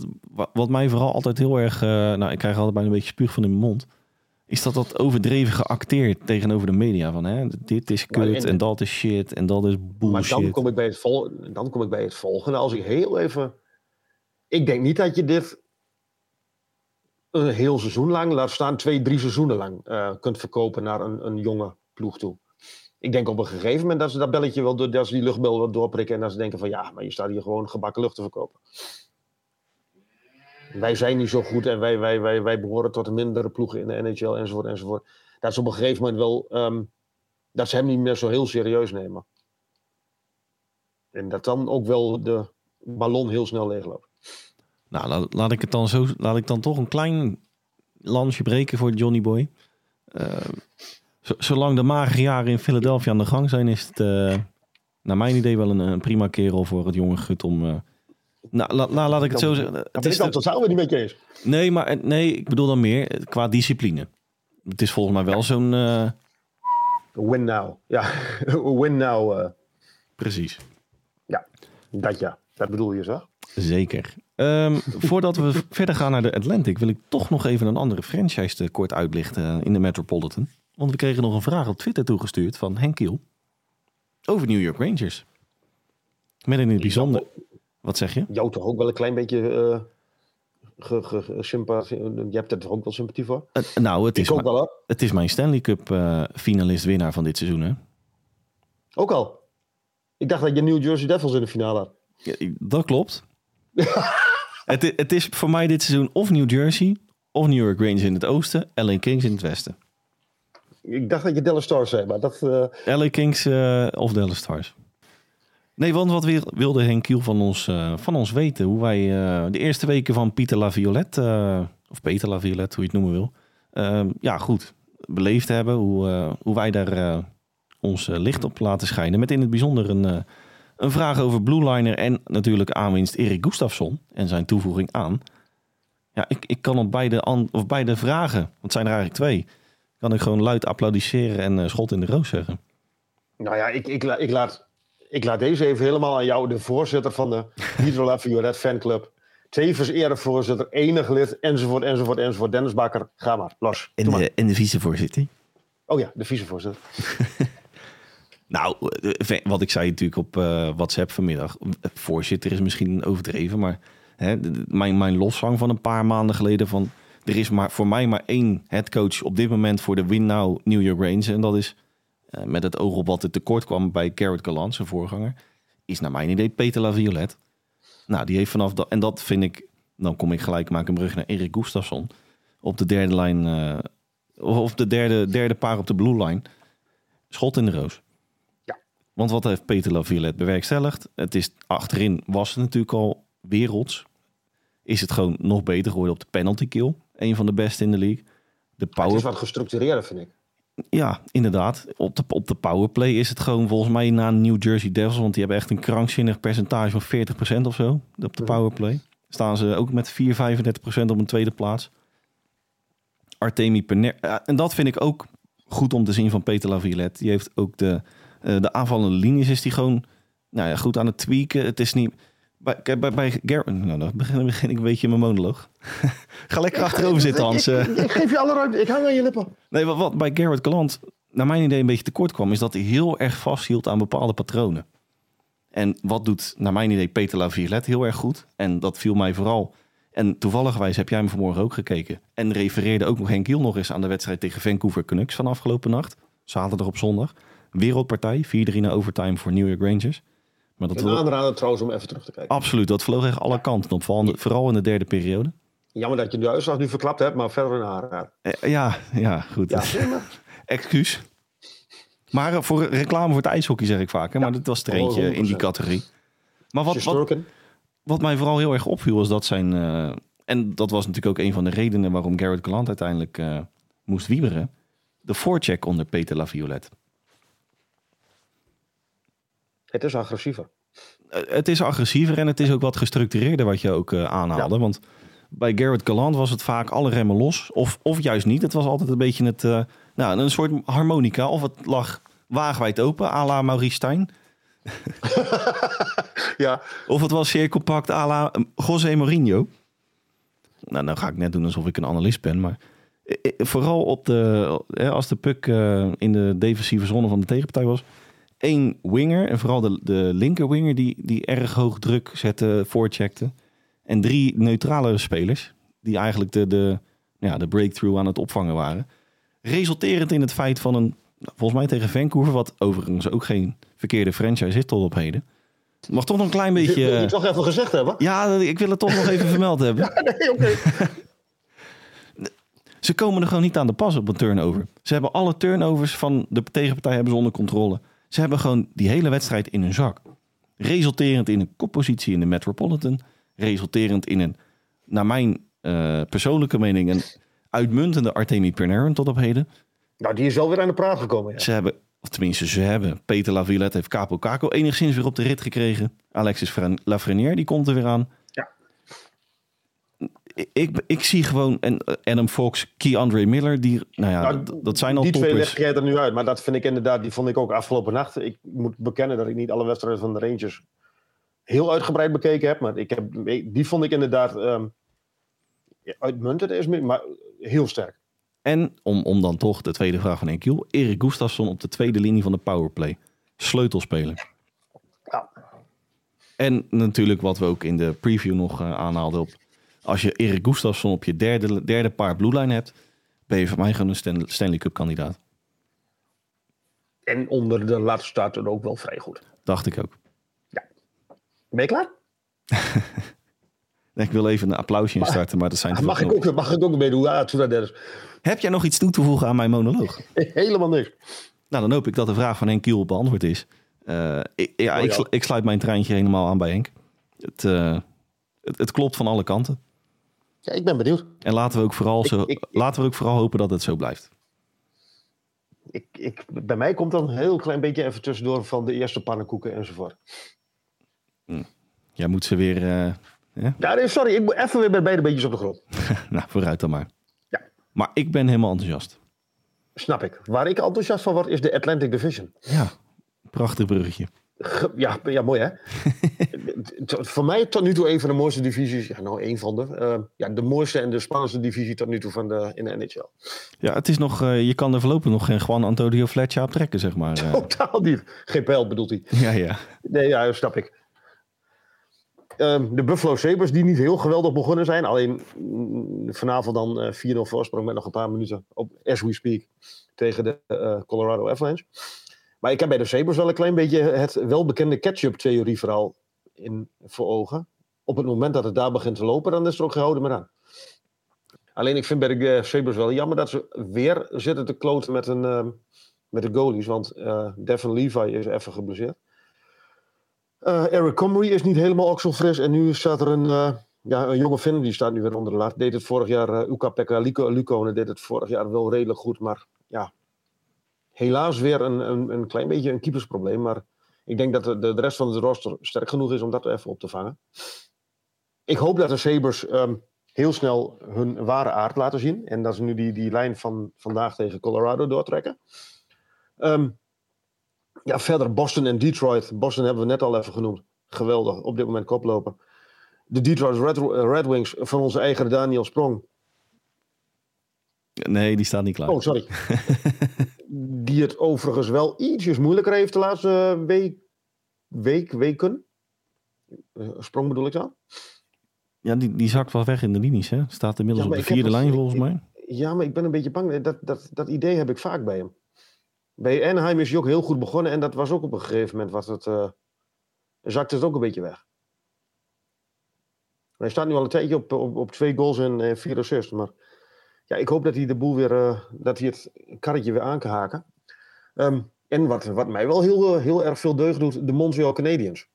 wat mij vooral altijd heel erg... eh, nou, ik krijg altijd bijna een beetje spuug van in mijn mond. is dat dat overdreven geacteerd tegenover de media. Van hè, dit is Maar kut en dat is shit en dat is Maar bullshit. dan kom, ik bij het vol, dan kom ik bij het volgende. Als ik heel even. Ik denk niet dat je dit een heel seizoen lang, laat staan twee, drie seizoenen lang, eh, kunt verkopen naar een, een jonge ploeg toe. Ik denk op een gegeven moment dat ze dat belletje wel door, dat ze die luchtbel wel doorprikken en dat ze denken van ja, maar je staat hier gewoon gebakken lucht te verkopen. Wij zijn niet zo goed en wij, wij, wij, wij behoren tot de mindere ploegen in de NHL enzovoort enzovoort. Dat ze op een gegeven moment wel, ehm, dat ze hem niet meer zo heel serieus nemen. En dat dan ook wel de ballon heel snel leegloopt. Nou, laat, laat ik het dan zo, laat ik dan toch een klein lansje breken voor Johnny Boy. Eh, zo- zolang de magere jaren in Philadelphia aan de gang zijn, is het eh, naar mijn idee wel een, een prima kerel voor het jonge gut om. eh, nou, la- la- laat ik het zo zeggen. Dat Het is dan de- totaal weer niet met je eens. nee, maar nee, ik bedoel dan meer qua discipline. Het is volgens mij wel zo'n. Win now. Ja, win now. precies. dat ja, dat bedoel je zo. Zeker. Ehm, voordat we verder gaan naar de Atlantic, wil ik toch nog even een andere franchise te kort uitlichten in de Metropolitan. Want we kregen nog een vraag op Twitter toegestuurd van Henk Kiel over New York Rangers. Met in het bijzonder. Wat zeg je? Jou toch ook wel een klein beetje. eh ge, ge, ge- sympathie- je hebt er toch ook wel sympathie voor? Eh, nou, het is, ook wel het is mijn Stanley Cup eh, finalist winnaar van dit seizoen. Hè? Ook al. Ik dacht dat je New Jersey Devils in de finale had. Ja, dat klopt. het, het is voor mij dit seizoen of New Jersey of New York Rangers in het oosten, LA Kings in het westen. Ik dacht dat je Dallas Stars zei, maar dat... eh, LA Kings eh, of Dallas Stars. Nee, want wat wil- wilde Henk Kiel van ons, eh, van ons weten? Hoe wij de eerste weken van Pieter Laviolette, eh of Peter Laviolette, hoe je het noemen wil. eh, ja, goed, beleefd hebben. Hoe, hoe wij daar ons licht op laten schijnen. Met in het bijzonder een, een vraag over Blue Liner en natuurlijk aanwinst Erik Gustafsson en zijn toevoeging aan. Ja, ik, ik kan op beide, an- of beide vragen, want het zijn er eigenlijk twee, kan ik gewoon luid applaudisseren en eh, schot in de roos zeggen. nou ja, ik, ik, la- ik, laat, ik laat deze even helemaal aan jou, de voorzitter van de Hydro La Violet fanclub. Tevens erevoorzitter, enig lid, enzovoort, enzovoort, enzovoort. Dennis Bakker, ga maar, los. En de, en de vicevoorzitter. Oh ja, de vicevoorzitter. Nou, eh, wat ik zei natuurlijk op eh, WhatsApp vanmiddag. eh, Voorzitter is misschien overdreven, maar hè, mijn, mijn loszang van een paar maanden geleden van... Er is maar, voor mij maar één headcoach op dit moment voor de Win Now New York Rangers. En dat is, eh, met het oog op wat er tekort kwam bij Garrett Gallant, zijn voorganger... is naar mijn idee Peter Laviolette. Nou, die heeft vanaf dat... En dat vind ik... Dan kom ik gelijk, maak een brug naar Erik Gustafsson. Op de derde lijn... eh, of de derde, derde paar op de blue line. Schot in de roos. Want wat heeft Peter Laviolette bewerkstelligd? Het is achterin was het natuurlijk al werelds. Is het gewoon nog beter geworden op de penalty kill. Een van de beste in de league. De Het power, is wat gestructureerder, vind ik. ja, inderdaad. Op de, op de powerplay is het gewoon volgens mij na New Jersey Devils. Want die hebben echt een krankzinnig percentage van 40% of zo. Op de Mhm. powerplay. Staan ze ook met 4, 35% op een tweede plaats. Artemi Pener. Ja, en dat vind ik ook goed om te zien van Peter Laviolette. Die heeft ook de, eh, de aanvallende linies is die gewoon nou ja, goed aan het tweaken. Het is niet... Bij, bij, bij Garrett... Nou, dan begin, begin ik een beetje mijn monoloog. Ga lekker achterover zitten, Hans. Ik, ik geef je alle ruimte. Ik hang aan je lippen. Nee, wat, wat bij Garrett Galant naar mijn idee een beetje tekort kwam... is dat hij heel erg vasthield aan bepaalde patronen. En wat doet naar mijn idee Peter Laviolette heel erg goed? En dat viel mij vooral... En toevallig heb jij hem vanmorgen ook gekeken. En refereerde ook nog Henk nog eens aan de wedstrijd tegen Vancouver Canucks van afgelopen nacht. Zaterdag op zondag. Wereldpartij, 4-3 naar overtime voor New York Rangers. Maar dat Een aanrader trouwens om even terug te kijken. absoluut, dat vloog echt alle kanten op. Vooral, in de derde periode. Jammer dat je de uitslag nu verklapt hebt, maar verder een aanrader. Eh, ja, ja, goed. Ja, Excuus. Maar eh, voor reclame voor het ijshockey zeg ik vaak. Hè? Maar dit was er Oh, eentje in die 100%. categorie. Maar wat, wat, mij vooral heel erg opviel is dat zijn... eh, en dat was natuurlijk ook een van de redenen waarom Garrett Gallant uiteindelijk eh, moest wieberen. De forecheck onder Peter Laviolette. Het is agressiever. Eh, het is agressiever en het is ook wat gestructureerder wat je ook eh, aanhaalde. Want bij Garrett Gallant was het vaak alle remmen los. Of, of juist niet. Het was altijd een beetje het, eh, nou, een soort harmonica. Of het lag waagwijd open, à la Maurice Stijn. Ja, Of het was zeer compact à la José Mourinho. Nou, dan ga ik net doen alsof ik een analist ben. Maar Vooral op de, als de puck in de defensieve zone van de tegenpartij was. Eén winger, en vooral de, de linker winger, die, die erg hoog druk zette, voorcheckte. En drie neutrale spelers, die eigenlijk de, de, ja, de breakthrough aan het opvangen waren. Resulterend in het feit van een, volgens mij tegen Vancouver, wat overigens ook geen verkeerde franchise is tot op heden. Mag toch nog een klein Wil je beetje... het toch even gezegd hebben? Ja, ik wil het toch nog even vermeld hebben. Nee, oké. Ze komen er gewoon niet aan de pas op een turnover. Ze hebben alle turnovers van de tegenpartij hebben ze onder controle. Ze hebben gewoon die hele wedstrijd in hun zak. Resulterend in een koppositie in de Metropolitan. Resulterend in een, naar mijn eh, persoonlijke mening, een uitmuntende Artemi Panarin tot op heden. Nou, die is wel weer aan de praat gekomen. Ja. Ze hebben, of tenminste ze hebben, Peter Laviolette heeft Capo Caco enigszins weer op de rit gekregen. Alexis Fren- Lafrenière, die komt er weer aan. Ik, ik, zie gewoon, en Adam Fox, Keandre Miller, die, nou ja, Nou, dat zijn al die twee leg jij er nu uit, maar dat vind ik inderdaad, die vond ik ook afgelopen nacht. Ik moet bekennen dat ik niet alle wedstrijden van de Rangers heel uitgebreid bekeken heb, maar ik heb, die vond ik inderdaad ehm uitmuntend, is, maar heel sterk. En om, om dan toch de tweede vraag van Enkiel, Erik Gustafsson op de tweede linie van de powerplay. Sleutelspeler. Ja. En natuurlijk wat we ook in de preview nog eh, aanhaalden op. Als je Erik Gustafsson op je derde, derde paar blue line hebt, ben je voor mij gewoon een Stan- Stanley Cup kandidaat. En onder de lat staat er ook wel vrij goed. Dacht ik ook. Ben je klaar? Ik wil even een applausje instarten, maar dat zijn te Mag ik ook, mag ik ook meedoen? Ja, dat is. Heb jij nog iets toe te voegen aan mijn monoloog? Helemaal niks. Nou, dan hoop ik dat de vraag van Henk Kiel beantwoord is. Eh, ik, ja, Oh, ik, ja. ik sluit mijn treintje helemaal aan bij Henk. Het, eh, het, het klopt van alle kanten. Ja, ik ben benieuwd. En laten we ook vooral, Ik- zo, ik- laten we ook vooral hopen dat het zo blijft. Ik, ik, bij mij komt dan een heel klein beetje even tussendoor van de eerste pannenkoeken enzovoort. Jij moet ze weer... eh, Ja, nee, sorry, ik moet even weer bij beide beetjes op de grond. nou, vooruit dan maar. Ja. Maar ik ben helemaal enthousiast. Snap ik. Waar ik enthousiast van word, is de Atlantic Division. Ja, prachtig bruggetje. Ja, ja mooi hè? Voor mij tot nu toe een van de mooiste divisies. Ja, nou, één van de. eh, ja, de mooiste en de spannendste divisie tot nu toe van de, in de NHL. Ja, het is nog... eh, je kan er voorlopig nog geen Juan Antonio Fletcher op trekken, zeg maar. eh. Totaal niet. Geen pijl bedoelt hij. ja, ja. Nee, ja, snap ik. Ehm, de Buffalo Sabres, die niet heel geweldig begonnen zijn. Alleen mm, vanavond dan eh 4-0 voorsprong met nog een paar minuten op as we speak tegen de Colorado Avalanche. Maar ik heb bij de Sabres wel een klein beetje het welbekende catch-up-theorie vooral in, voor ogen. Op het moment dat het daar begint te lopen, dan is er ook gehouden maar aan. Alleen ik vind bij de eh, Sabres wel jammer dat ze weer zitten te kloten met, een, ehm, met de goalies. Want eh Devin Levi is even geblesseerd. Eh, Eric Comrie is niet helemaal okselfris. En nu staat er een, eh, ja, een jonge Finn, die staat nu weer onder de laat. Deed het vorig jaar, uh, Uka-Pekka Lukonen deed het vorig jaar wel redelijk goed. Maar ja, helaas weer een, een, een klein beetje een keepersprobleem. Maar ik denk dat de, de, rest van het roster sterk genoeg is om dat even op te vangen. Ik hoop dat de Sabres ehm, heel snel hun ware aard laten zien. En dat ze nu die, die lijn van vandaag tegen Colorado doortrekken. Ehm, ja, verder Boston en Detroit. Boston hebben we net al even genoemd. Geweldig, op dit moment koploper. De Detroit Red, Red Wings van onze eigen Daniel Sprong. Nee, die staat niet klaar. Oh, sorry. die het overigens wel ietsjes moeilijker heeft de laatste week, week weken. Eh, Sprong bedoel ik dan? Ja, die, die zakt wel weg in de linies, hè? Staat inmiddels Ja, op de vierde lijn, volgens ik- mij. Ja, maar ik ben een beetje bang. Dat, dat, dat idee heb ik vaak bij hem. Bij Anaheim is hij ook heel goed begonnen. En dat was ook op een gegeven moment. Was het, eh, zakte het ook een beetje weg. Hij staat nu al een tijdje op, op, op twee goals en eh, vier assists. Maar ja, ik hoop dat hij de boel weer. eh, dat hij het karretje weer aan kan haken. Ehm, en wat, wat mij wel heel, eh, heel erg veel deugd doet. De Montreal Canadiens.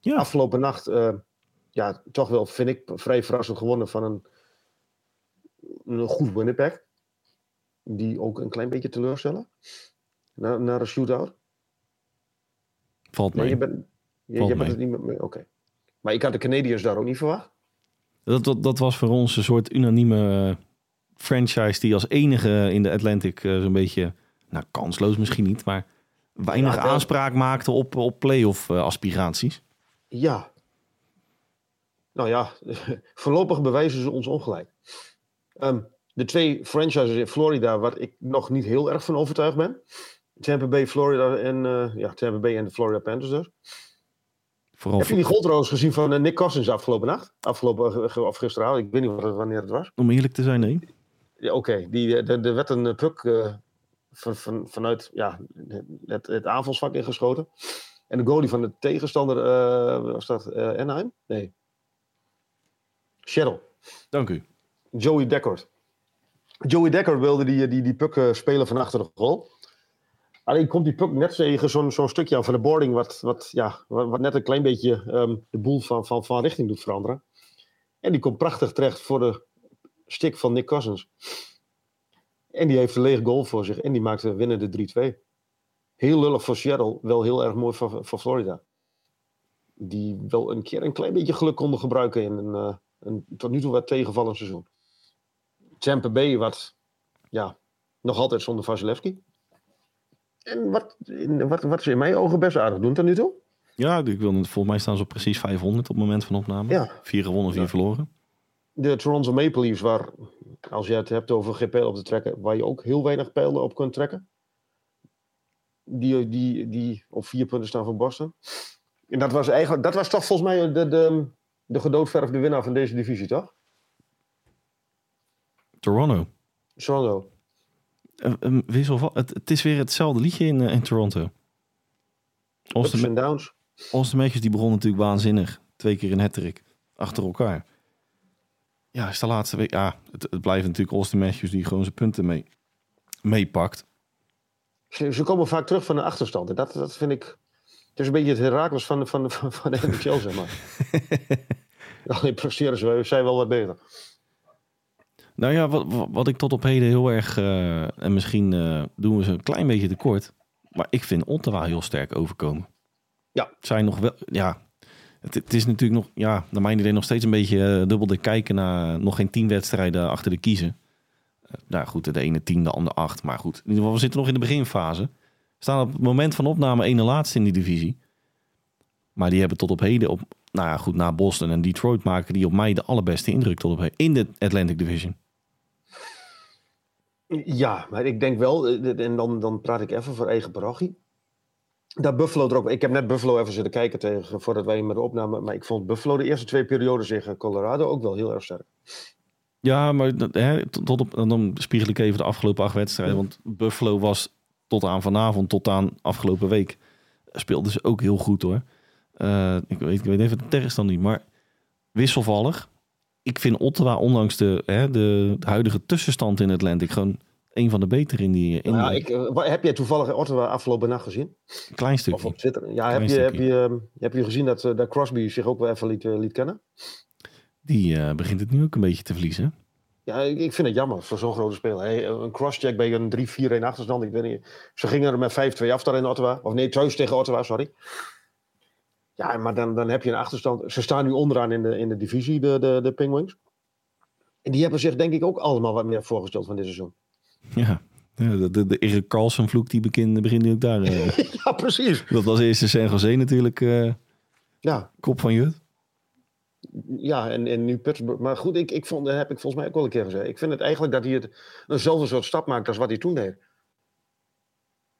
Ja. Afgelopen nacht. eh, ja, toch wel, vind ik, vrij verrassend gewonnen van een een goed Winnipeg. Die ook een klein beetje teleurstellen. Na, naar een shootout. Valt Nee, mee. je bent, je, Valt je bent het niet met me. Oké. Maar ik had de Canadiens daar ook niet verwacht. Dat, dat, dat was voor ons een soort unanieme eh, franchise die als enige in de Atlantic eh, zo'n beetje, nou kansloos misschien niet, maar weinig Ja, aanspraak maakte op, op playoff eh, aspiraties. Ja. Nou ja, voorlopig bewijzen ze ons ongelijk. Ehm, de twee franchises in Florida, waar ik nog niet heel erg van overtuigd ben. Tampa Bay, Florida en uh, ja, Tampa Bay en de Florida Panthers dus. Vooral Heb je die goldroos gezien van uh, Nick Cousins afgelopen nacht? Afgelopen, uh, of gisteravond, ik weet niet wanneer het was. Om eerlijk te zijn, nee. Ja, Oké, okay. er werd een puck van, van, vanuit ja, het, het aanvalsvak ingeschoten. En de goalie van de tegenstander, was dat Anaheim? Nee. Seattle. Dank u. Joey Deckard. Joey Decker wilde die, die, die puck spelen van achter de goal. Alleen komt die puck net tegen zo'n stukje van de boarding, wat, wat, ja, wat, net een klein beetje um, de boel van, van, van richting doet veranderen. En die komt prachtig terecht voor de stick van Nick Cousins. En die heeft een leeg goal voor zich en die maakt de winnende 3-2. Heel lullig voor Seattle, wel heel erg mooi voor, voor Florida. Die wel een keer een klein beetje geluk konden gebruiken in een, uh, een tot nu toe wat tegenvallend seizoen. Tampa Bay, wat ja, nog altijd zonder Vasilevski. En wat, wat, wat ze in mijn ogen best aardig doen tot nu toe. Ja, ik wil, volgens mij staan ze op precies 500 op het moment van opname. Ja. Vier gewonnen, vier verloren. De Toronto Maple Leafs, waar, als je het hebt over geen pijl op te trekken, waar je ook heel weinig pijlen op kunt trekken. Die, die, die op vier punten staan van Boston. En dat was eigenlijk, dat was toch volgens mij de, de, de gedoodverfde winnaar van deze divisie, toch? Toronto. Toronto. Een, wissel het, het, is weer hetzelfde liedje in, uh, in Toronto. Austin, Ups downs. Austin Matthews die begon natuurlijk waanzinnig. Twee keer een hattrick achter elkaar. Ja, is de laatste week. Ja, het, het blijft natuurlijk Austin Matthews die gewoon zijn punten mee, meepakt. Ze, ze komen vaak terug van de achterstand. En dat, dat vind ik. Het is een beetje het Herakles van, van, van, van de NHL, zeg maar. Alleen presteren ze zijn wel wat beter. Nou ja, wat, wat ik tot op heden heel erg, uh, en misschien uh, doen we ze een klein beetje tekort, maar ik vind Ottawa heel sterk overkomen. Ja. Zijn nog wel, ja, het, het, is natuurlijk nog, ja, naar mijn idee nog steeds een beetje uh, dubbel de kijken naar nog geen tien wedstrijden achter de kiezen. nou goed, de ene tien, de andere acht, maar goed. In ieder geval, we zitten nog in de beginfase. Staan op het moment van opname ene laatste in die divisie. Maar die hebben tot op heden, op, nou ja, goed, na Boston en Detroit maken die op mij de allerbeste indruk tot op heden in de Atlantic Division. Ja, maar ik denk wel, eh, en dan, dan praat ik even voor eigen parochie. Dat Buffalo er ook. Ik heb net Buffalo even zitten kijken tegen, voordat wij met de opname. Maar ik vond Buffalo de eerste twee periodes tegen Colorado ook wel heel erg sterk. Ja, maar hè, tot op, dan spiegel ik even de afgelopen acht wedstrijden. Want Buffalo was tot aan vanavond, tot aan afgelopen week, speelde ze ook heel goed hoor. Uh, ik, weet, ik weet even de tegenstander niet, maar wisselvallig ik vind Ottawa, ondanks de, hè, de, huidige tussenstand in Atlantic, gewoon een van de betere in die. In ja, ik, uh, heb jij toevallig Ottawa afgelopen nacht gezien? Een klein stukje. Of op Twitter. Ja, heb je, heb, je, ehm, heb je gezien dat, uh, dat Crosby zich ook wel even liet, uh, liet kennen? Die begint het nu ook een beetje te verliezen. Ja, ik, ik vind het jammer voor zo'n grote speler. Hey, een crosscheck bij een 3-4-1 achterstand. Ik weet niet. Ze gingen er met 5-2 af daar in Ottawa. Of nee, thuis tegen Ottawa, sorry. Ja, maar dan, dan heb je een achterstand. Ze staan nu onderaan in de, in de divisie, de, de, de Penguins. En die hebben zich denk ik ook allemaal wat meer voorgesteld van dit seizoen. Ja, ja de, de, Erik Carlsen vloek die begint, begint nu ook daar. Uh, ja, precies. Dat was eerst San Jose natuurlijk. Uh, ja. Kop van Jut. Ja, en, en nu Pittsburgh. Maar goed, ik, ik vond, dat heb ik volgens mij ook wel een keer gezegd. Ik vind het eigenlijk dat hij het eenzelfde soort stap maakt als wat hij toen deed.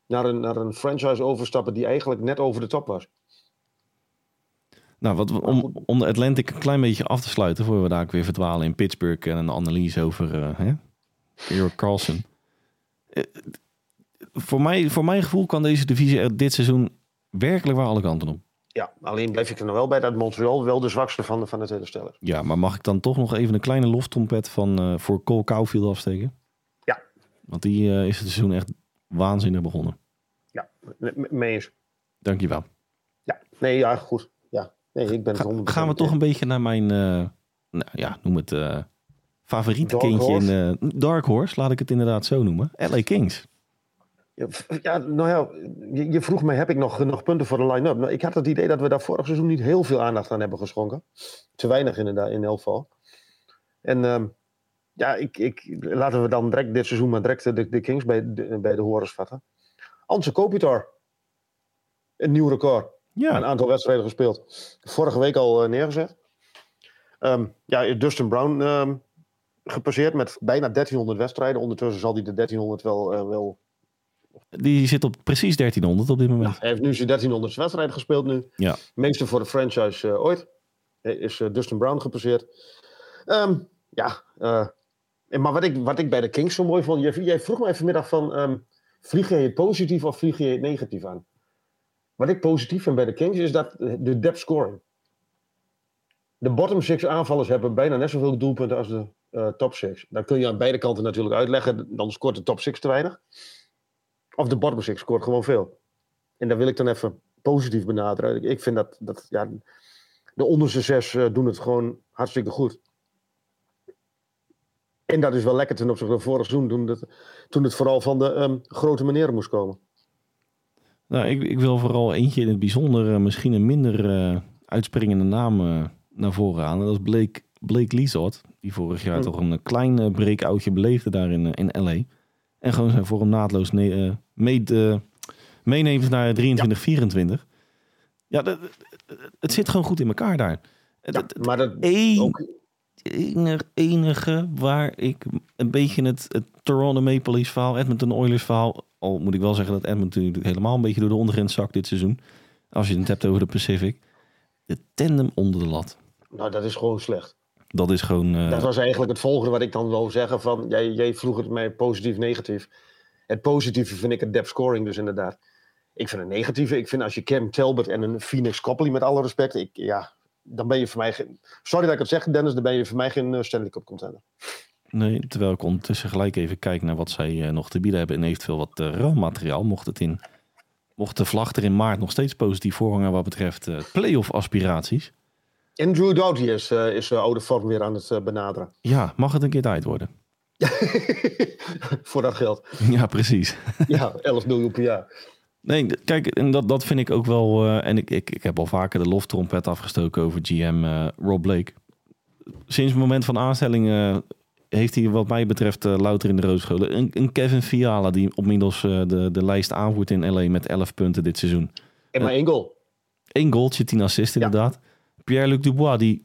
Naar een, naar een franchise overstappen die eigenlijk net over de top was. Nou, wat, om, om de Atlantic een klein beetje af te sluiten, voor we daar weer verdwalen in Pittsburgh en een analyse over uh, hè? Eric Carlson. Uh, voor, mij, voor mijn gevoel kan deze divisie dit seizoen werkelijk waar alle kanten op. Ja, alleen blijf ik er nog wel bij dat Montreal wel de zwakste van de, van de hele. Ja, maar mag ik dan toch nog even een kleine loftrompet van, uh, voor Cole Caulfield afsteken? Ja. Want die uh, is het seizoen echt waanzinnig begonnen. Ja, mee eens. Dankjewel. Ja, nee, ja, goed. Nee, ik ben Ga, Gaan we toch een beetje naar mijn, uh, nou ja, noem het favoriete kindje in uh, Dark Horse, laat ik het inderdaad zo noemen. LA Kings. Ja, nou ja, je, vroeg mij, heb ik nog genoeg punten voor de line-up? Nou, ik had het idee dat we daar vorig seizoen niet heel veel aandacht aan hebben geschonken. Te weinig inderdaad, in elk geval. En uh, ja, ik, ik, laten we dan direct dit seizoen maar direct de, de Kings bij de, bij de horens vatten. Anse Kopitar. Een nieuw record. Ja. Een aantal wedstrijden gespeeld. Vorige week al uh, neergezet. Um, ja, Dustin Brown um, gepasseerd met bijna 1300 wedstrijden. Ondertussen zal hij de 1300 wel... eh, wel Die zit op precies 1300 op dit moment. hij heeft nu zijn 1300 wedstrijd gespeeld nu. Ja. Meeste voor de franchise eh, ooit. Is eh, Dustin Brown gepasseerd. Ehm, ja, en maar wat ik, wat ik bij de Kings zo mooi vond... Jij, jij vroeg me even vanmiddag van... ehm, vlieg je het positief of vlieg je het negatief aan? Wat ik positief vind bij de Kings is dat de depth scoring. De bottom six aanvallers hebben bijna net zoveel doelpunten als de eh, top six. Dat kun je aan beide kanten natuurlijk uitleggen. Dan scoort de top six te weinig. Of de bottom six scoort gewoon veel. En daar wil ik dan even positief benadrukken. Ik- vind dat, dat ja, de onderste zes eh, doen het gewoon hartstikke goed. En dat is wel lekker ten opzichte van vorig seizoen, toen het, toen het vooral van de ehm, grote meneren moest komen. Nou, ik, ik wil vooral eentje in het bijzonder, eh, misschien een minder uitspringende naam naar voren aan. En dat is Blake, Blake Liesort, die vorig jaar Hm. toch een klein uh, breakoutje beleefde daar in, eh, in LA. En gewoon zijn vorm naadloos ne- eh, mee, meeneemt naar 23, 24. Ja, dat- het zit gewoon goed in elkaar daar. Het- Ja, het- maar dat ook, enige, enige waar ik een beetje het, het Toronto Maple Leafs verhaal, Edmonton Oilers verhaal, al moet ik wel zeggen dat Edmonton natuurlijk helemaal een beetje door de ondergrens zakt dit seizoen. Als je het hebt over de Pacific. De tandem onder de lat. Nou, dat is gewoon slecht. Dat is gewoon... eh, Dat was eigenlijk het volgende wat ik dan wil zeggen. Van, jij, jij vroeg het mij positief, negatief. Het positieve vind ik het depth scoring dus inderdaad. Ik vind het negatieve, ik vind als je Cam Talbot en een Phoenix Copley met alle respect. Ik, ja, dan ben je voor mij geen... Sorry dat ik het zeg Dennis, dan ben je voor mij geen eh, Stanley Cup contender. Nee, terwijl ik ondertussen gelijk even kijk naar wat zij eh, nog te bieden hebben. En eventueel wat uh, ruilmateriaal. Mocht, het in, mocht de vlag er in maart nog steeds positief voorhangen wat betreft uh, playoff aspiraties. En Drew Doughty is, uh, is uh, oude vorm weer aan het uh, benaderen. Ja, mag het een keer tijd worden? Voor dat geld. Ja, precies. ja, 11 miljoen per jaar. Nee, kijk, en dat, dat vind ik ook wel. Uh, en ik, ik, ik heb al vaker de loftrompet afgestoken over GM uh, Rob Blake. Sinds het moment van aanstelling uh, heeft hij, wat mij betreft, louter in de roodscholen. Een, een Kevin Fiala die inmiddels de, de lijst aanvoert in LA met 11 punten dit seizoen. En maar één goal. Eén goaltje, 10 assists inderdaad. Ja. Pierre-Luc Dubois, die,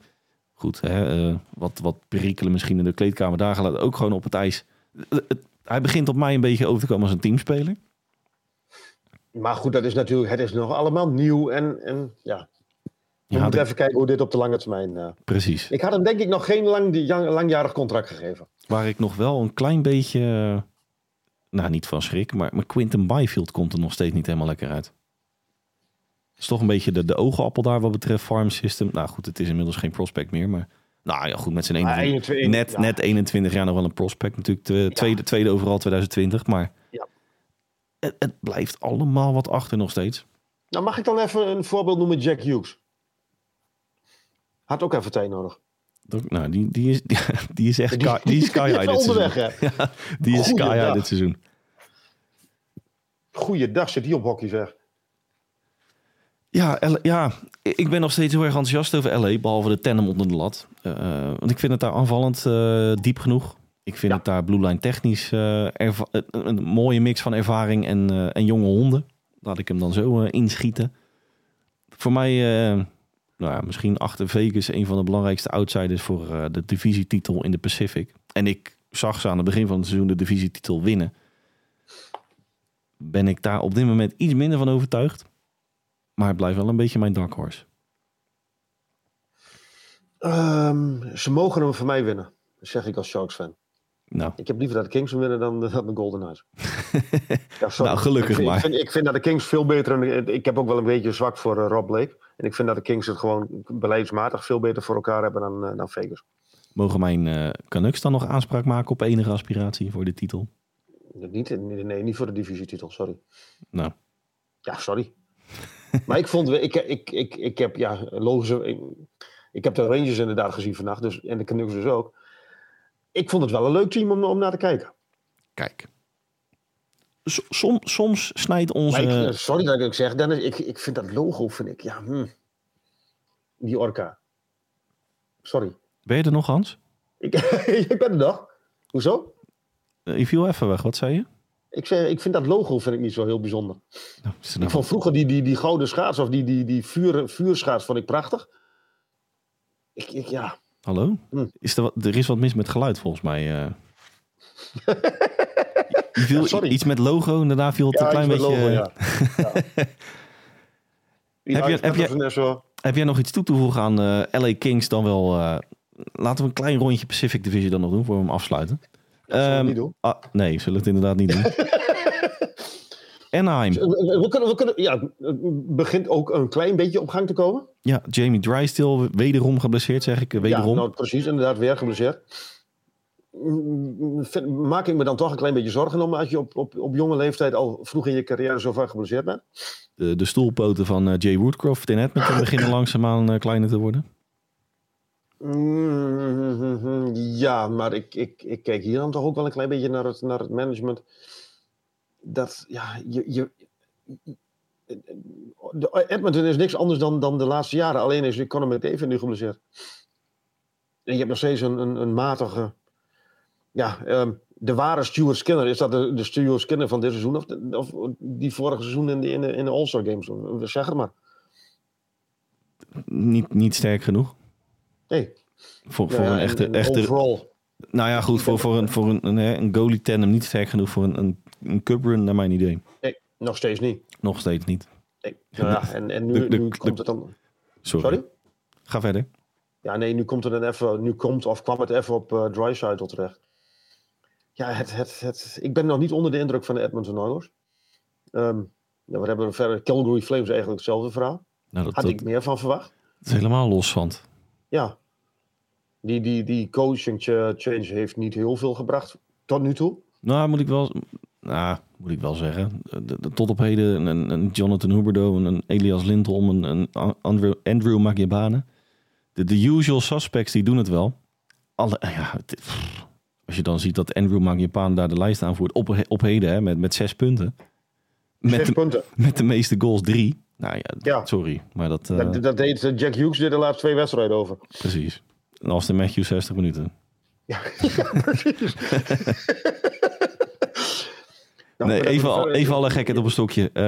goed, hè, wat, wat perikelen misschien in de kleedkamer daar gelaten, ook gewoon op het ijs. Het, het, hij begint op mij een beetje over te komen als een teamspeler. Maar goed, dat is natuurlijk, het is nog allemaal nieuw en, en ja. We ja, moeten even kijken hoe dit op de lange termijn. Uh... Precies. Ik had hem denk ik nog geen lang, langjarig contract gegeven. Waar ik nog wel een klein beetje, nou niet van schrik, maar, maar Quinton Byfield komt er nog steeds niet helemaal lekker uit. Is toch een beetje de, de oogappel daar wat betreft farm system. Nou goed, het is inmiddels geen prospect meer, maar nou ja, goed met zijn 21, 21, net, ja. net 21 jaar nog wel een prospect natuurlijk. De tweede, tweede overal 2020, maar ja. het, het, blijft allemaal wat achter nog steeds. Nou, mag ik dan even een voorbeeld noemen, Jack Hughes? Had ook even tijd nodig. Nou, die, die, is, die, die is echt die, die is sky high dit seizoen. Ja, die is Goeie sky high dag. dit seizoen. Goeiedag, zit die op hockey zeg. Ja, ja, ik ben nog steeds heel erg enthousiast over LA, behalve de tandem onder de lat. Uh, want ik vind het daar aanvallend uh, diep genoeg. Ik vind ja. het daar Blue Line technisch uh, een, een, mooie mix van ervaring en, en jonge honden. Laat ik hem dan zo inschieten. Voor mij, nou ja, misschien achter Vegas, een van de belangrijkste outsiders voor de divisietitel in de Pacific. En ik zag ze aan het begin van het seizoen de divisietitel winnen. Ben ik daar op dit moment iets minder van overtuigd. Maar het blijft wel een beetje mijn dark horse. Um, ze mogen hem voor mij winnen. Dat zeg ik als Sharks fan. Nou. Ik heb liever dat de Kings hem winnen dan, dan de Golden Knights. ja, nou, gelukkig ik vind, maar. Ik vind, ik vind, dat de Kings veel beter... En ik heb ook wel een beetje zwak voor uh, Rob Blake. En ik vind dat de Kings het gewoon beleidsmatig veel beter voor elkaar hebben dan, uh, dan Vegas. Mogen mijn uh, Canucks dan nog aanspraak maken op enige aspiratie voor de titel? Niet, nee, niet voor de divisietitel, sorry. Nou. Ja, sorry. Maar ik vond, ik, ik, ik, ik heb, ja, logisch, ik, ik heb de Rangers inderdaad gezien vannacht, dus, en de Canucks dus ook. Ik vond het wel een leuk team om, om naar te kijken. Kijk. Som, soms snijdt onze... Ik, eh, sorry dat ik het zeg, Dennis, ik, ik vind dat logo, vind ik, ja, hm. Die orka. Sorry. Ben je er nog, Hans? Ik, ik ben er nog. Hoezo? Uh, je viel even weg, wat zei je? Ik, zeg, ik vind dat logo vind ik niet zo heel bijzonder. Nou, ik vond vroeger die, die, die gouden schaats of die, die, die vuur, vuurschaats vond ik prachtig. Ik, ik, ja. Hallo? Hm. Is er, wat, er is wat mis met geluid volgens mij. eh. Je viel Ja, sorry. Iets met logo, daarna viel het een klein beetje... logo, ja. Ja. Heb je- heb je-. Heb jij nog iets toe te voegen aan eh, LA Kings dan wel? eh, laten we een klein rondje Pacific Division dan nog doen voor we hem afsluiten. Zullen we Ehm, niet doen? ah, nee, zullen het inderdaad niet doen. Anaheim. We, we kunnen, we kunnen, ja, het begint ook een klein beetje op gang te komen. Ja, Jamie Drysdale wederom geblesseerd, zeg ik. eh, Wederom. Ja, nou, precies, inderdaad, weer geblesseerd. Mm, Maak ik me dan toch een klein beetje zorgen om als je op, op, op jonge leeftijd al vroeg in je carrière zo vaak geblesseerd bent? de, de stoelpoten van eh, Jay Woodcroft in Edmonton beginnen langzaamaan uh, kleiner te worden. Mm, Ja, maar ik, ik, ik kijk hier dan toch ook wel een klein beetje naar het, naar het management. Dat, ja, je, je, de- Edmonton is niks anders dan, dan de laatste jaren. Alleen is Conor McDavid nu geblesseerd. En je hebt nog steeds een, een, een matige... Ja, ehm, de ware Stuart Skinner. Is dat de, de Stuart Skinner van dit seizoen? Of, of die vorige seizoen in de, in de, in de All-Star Games? Zeg het maar. Niet, niet sterk genoeg. Nee. Voor, voor Ja, een en- echte... en echte Overall. nou ja, goed. Voor, voor, een, voor een, een, een goalie tandem niet sterk genoeg voor een, een, een cup run, naar mijn idee. Nee, nog steeds niet. Nog steeds niet. Nee. Nou ja, en, en nu, De- de- nu de- komt het dan. Sorry. Sorry? Ga verder. Ja, nee, nu komt het dan even. Nu komt of kwam het even op uh, Drysidle terecht. Ja, het, het, het, ik ben nog niet onder de indruk van de Edmonton Oilers. Ehm we hebben verder Calgary Flames eigenlijk hetzelfde verhaal. Nou, dat, Had dat ik meer van verwacht. is helemaal los van. het. Ja. Die, die, die coaching ch- change heeft niet heel veel gebracht tot nu toe. Nou, moet ik wel, nou, moet ik wel zeggen. De, de- tot op heden een, een Jonathan Huberdeau, een, Elias Lindholm, een, een Andrew, Andrew Magyabane. De, de usual suspects, die doen het wel. Alle, ja, het- pff, als je dan ziet dat Andrew Magyabane daar de lijst aanvoert op, op heden, hè, met, met zes punten. Met Zes de, punten. met de meeste goals drie. Nou ja, Ja. sorry, maar dat... eh, Dat, dat deed eh, Jack Hughes er de laatste twee wedstrijden over. Precies. En Austin Matthews 60 minuten. Ja, precies. Nou, nee, even, al, even alle gekheid op een stokje. Eh,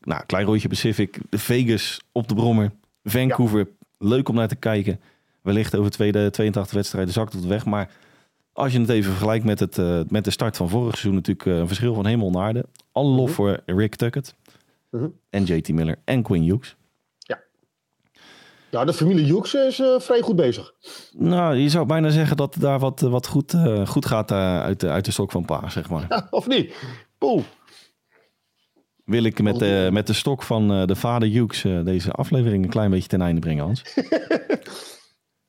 nou, klein rondje Pacific. Vegas op de brommer. Vancouver. Leuk om naar te kijken. Wellicht over tweede, 82 wedstrijden zakt het weg. Maar als je het even vergelijkt met, het, eh, met de start van vorig seizoen... natuurlijk eh, een verschil van hemel en aarde. Alle lof Mhm. voor Rick Tuckett. Mhm. En JT Miller. En Quinn Hughes. Ja, de familie Hughes is eh, vrij goed bezig. Nou, je zou bijna zeggen dat daar wat, wat goed, eh, goed gaat eh, uit, de, uit de stok van pa, zeg maar. of niet? Poeh. Wil ik met, de met de stok van de vader Hughes deze aflevering een klein beetje ten einde brengen, Hans?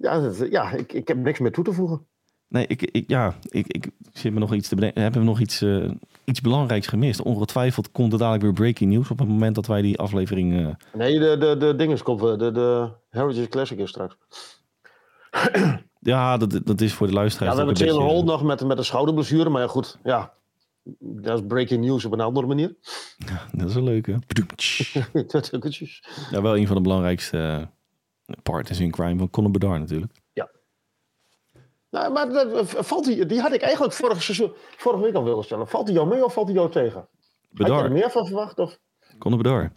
Ja, ja ik, ik heb niks meer toe te voegen. Nee, ik, ik, ja, ik, ik zit me nog iets te bedenken. Hebben we nog iets, iets belangrijks gemist? Ongetwijfeld komt er dadelijk weer breaking news op het moment dat wij die aflevering... eh, Nee, de, de, de wel. De, de Heritage Classic is straks. ja, dat, dat is voor de Ja, luisteraars... we hebben Taylor Hall nog met, met een schouderblessure. Maar ja, goed. Ja, dat is breaking news op een andere manier. Dat is een leuke. Dat ook eens. Ja, wel een van de belangrijkste eh, partners in crime van Conor Bedard natuurlijk. Nou, maar dat, valt die, die had ik eigenlijk vorig seizoen, vorige week al willen stellen. Valt die jou mee of valt die jou tegen? Had je er meer van verwacht? Of? Conor Bedard.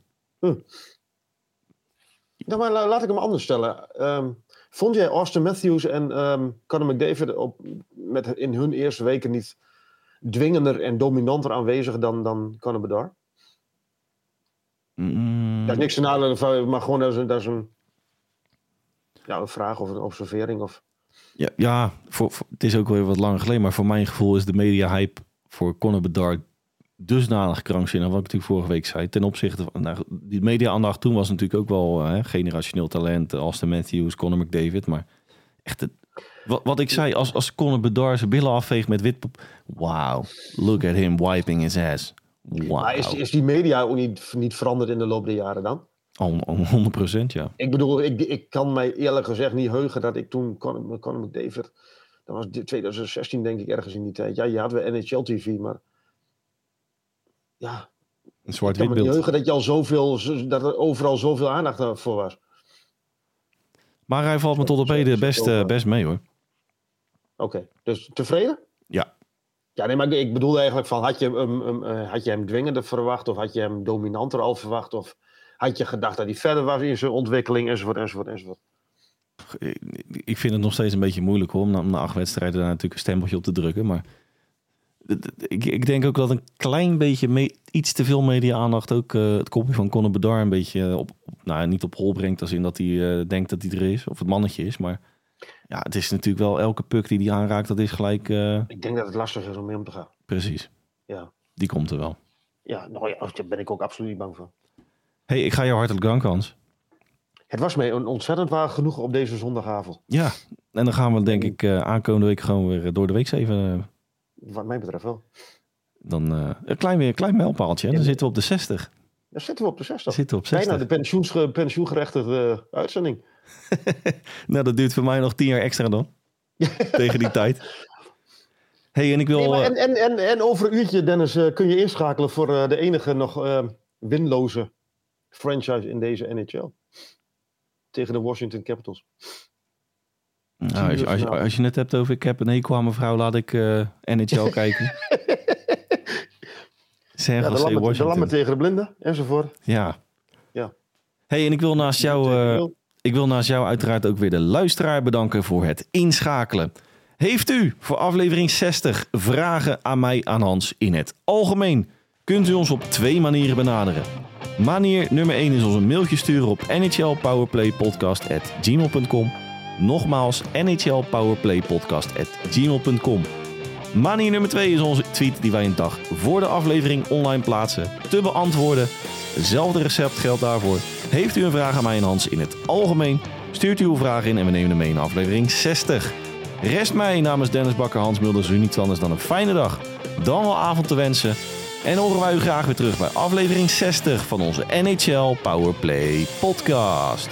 Nou, maar la- laat ik hem anders stellen. Ehm, vond jij Austin Matthews en ehm Conor McDavid op, met, in hun eerste weken niet dwingender en dominanter aanwezig dan, dan Conor Bedard? Mm, Dat is niks te nadelen maar gewoon dat is een, dat is een, ja, een vraag of een observering. Of, Ja, ja voor, voor- het is ook weer wat langer geleden, maar voor mijn gevoel is de media-hype voor Conor Bedard dusdanig krankzinnig, wat ik natuurlijk vorige week zei, ten opzichte van, nou, die media-aandacht toen was natuurlijk ook wel hè, generationeel talent, Austin Matthews, Conor McDavid, maar echt, het, wat, wat ik zei, als, als Conor Bedard zijn billen afveegt met wit, wow, look at him wiping his ass. Wow. Maar is, is die media ook niet, niet veranderd in de loop der jaren dan? Al- al 100% ja. Ik bedoel, ik, ik kan mij eerlijk gezegd niet heugen dat ik toen Conor, Conor McDavid, dat was dit 2016 denk ik ergens in die tijd. Ja, je had weer NHL TV, maar ja, Een ik kan zwart-wit me niet beeld. heugen dat, je al zoveel, zo- dat er overal zoveel aandacht voor was. Maar hij valt me tot op heden best, eh, best mee hoor. Oké, dus tevreden? Ja. Ja, nee, maar ik bedoel eigenlijk van, had je, hem, hem, eh, had je hem dwingender verwacht of had je hem dominanter al verwacht of had je gedacht dat hij verder was in zijn ontwikkeling enzovoort enzovoort enzovoort? ik vind het nog steeds een beetje moeilijk hoor, om na, acht wedstrijden daar natuurlijk een stempeltje op te drukken. Maar ik, ik denk ook dat een klein beetje me- iets te veel media-aandacht ook eh, het kopje van Conor Bedard een beetje op, op- nou, niet op hol brengt. Als in dat hij eh, denkt dat hij er is, of het mannetje is. Maar ja, het is natuurlijk wel elke puck die hij aanraakt, dat is gelijk eh, Ik denk dat het lastig is om mee om te gaan. precies. Ja, Die komt er wel. ja nou ja, daar ben ik ook absoluut niet bang voor. Hey, ik ga jou hartelijk danken Hans. Het was mij een ontzettend waar genoeg op deze zondagavond. Ja, en dan gaan we denk ik eh, aankomende week gewoon weer door de week even... eh, Wat mij betreft wel. dan eh, een klein, weer, een klein mijlpaaltje. Dan zitten we op de 60. Daar zitten we op de Dan 60. zitten we op Bijna 60. de pensioensge- pensioengerechtigde uitzending. Nou, dat duurt voor mij nog tien jaar extra dan. Tegen die tijd. hey, en ik wil... Nee, maar eh, en, en, en, en over een uurtje, Dennis, eh, kun je inschakelen voor eh, de enige nog eh, winloze franchise in deze NHL. Tegen de Washington Capitals. nou, als, je, als, je, als je het hebt over ik heb een hekel aan mevrouw, laat ik eh, NHL kijken. San Ja, de, lammen, de lammen tegen de blinden enzovoort. Ja. Ja. hey, en ik wil naast jou... eh, Ik wil naast jou uiteraard ook weer de luisteraar bedanken voor het inschakelen. Heeft u voor aflevering 60 vragen aan mij aan Hans in het algemeen? Kunt u ons op twee manieren benaderen. Manier nummer 1 is ons een mailtje sturen op nhlpowerplaypodcast.gmail.com Nogmaals nhlpowerplaypodcast.gmail.com Manier nummer 2 is onze tweet die wij een dag voor de aflevering online plaatsen te beantwoorden. Hetzelfde recept geldt daarvoor. Heeft u een vraag aan mij en Hans in het algemeen? Stuurt u uw vraag in en we nemen hem mee in aflevering 60. Rest mij namens Dennis Bakker, Hans Mulders u niets anders dan een fijne dag, dan wel avond te wensen. En horen wij u graag weer terug bij aflevering 60 van onze NHL Powerplay podcast.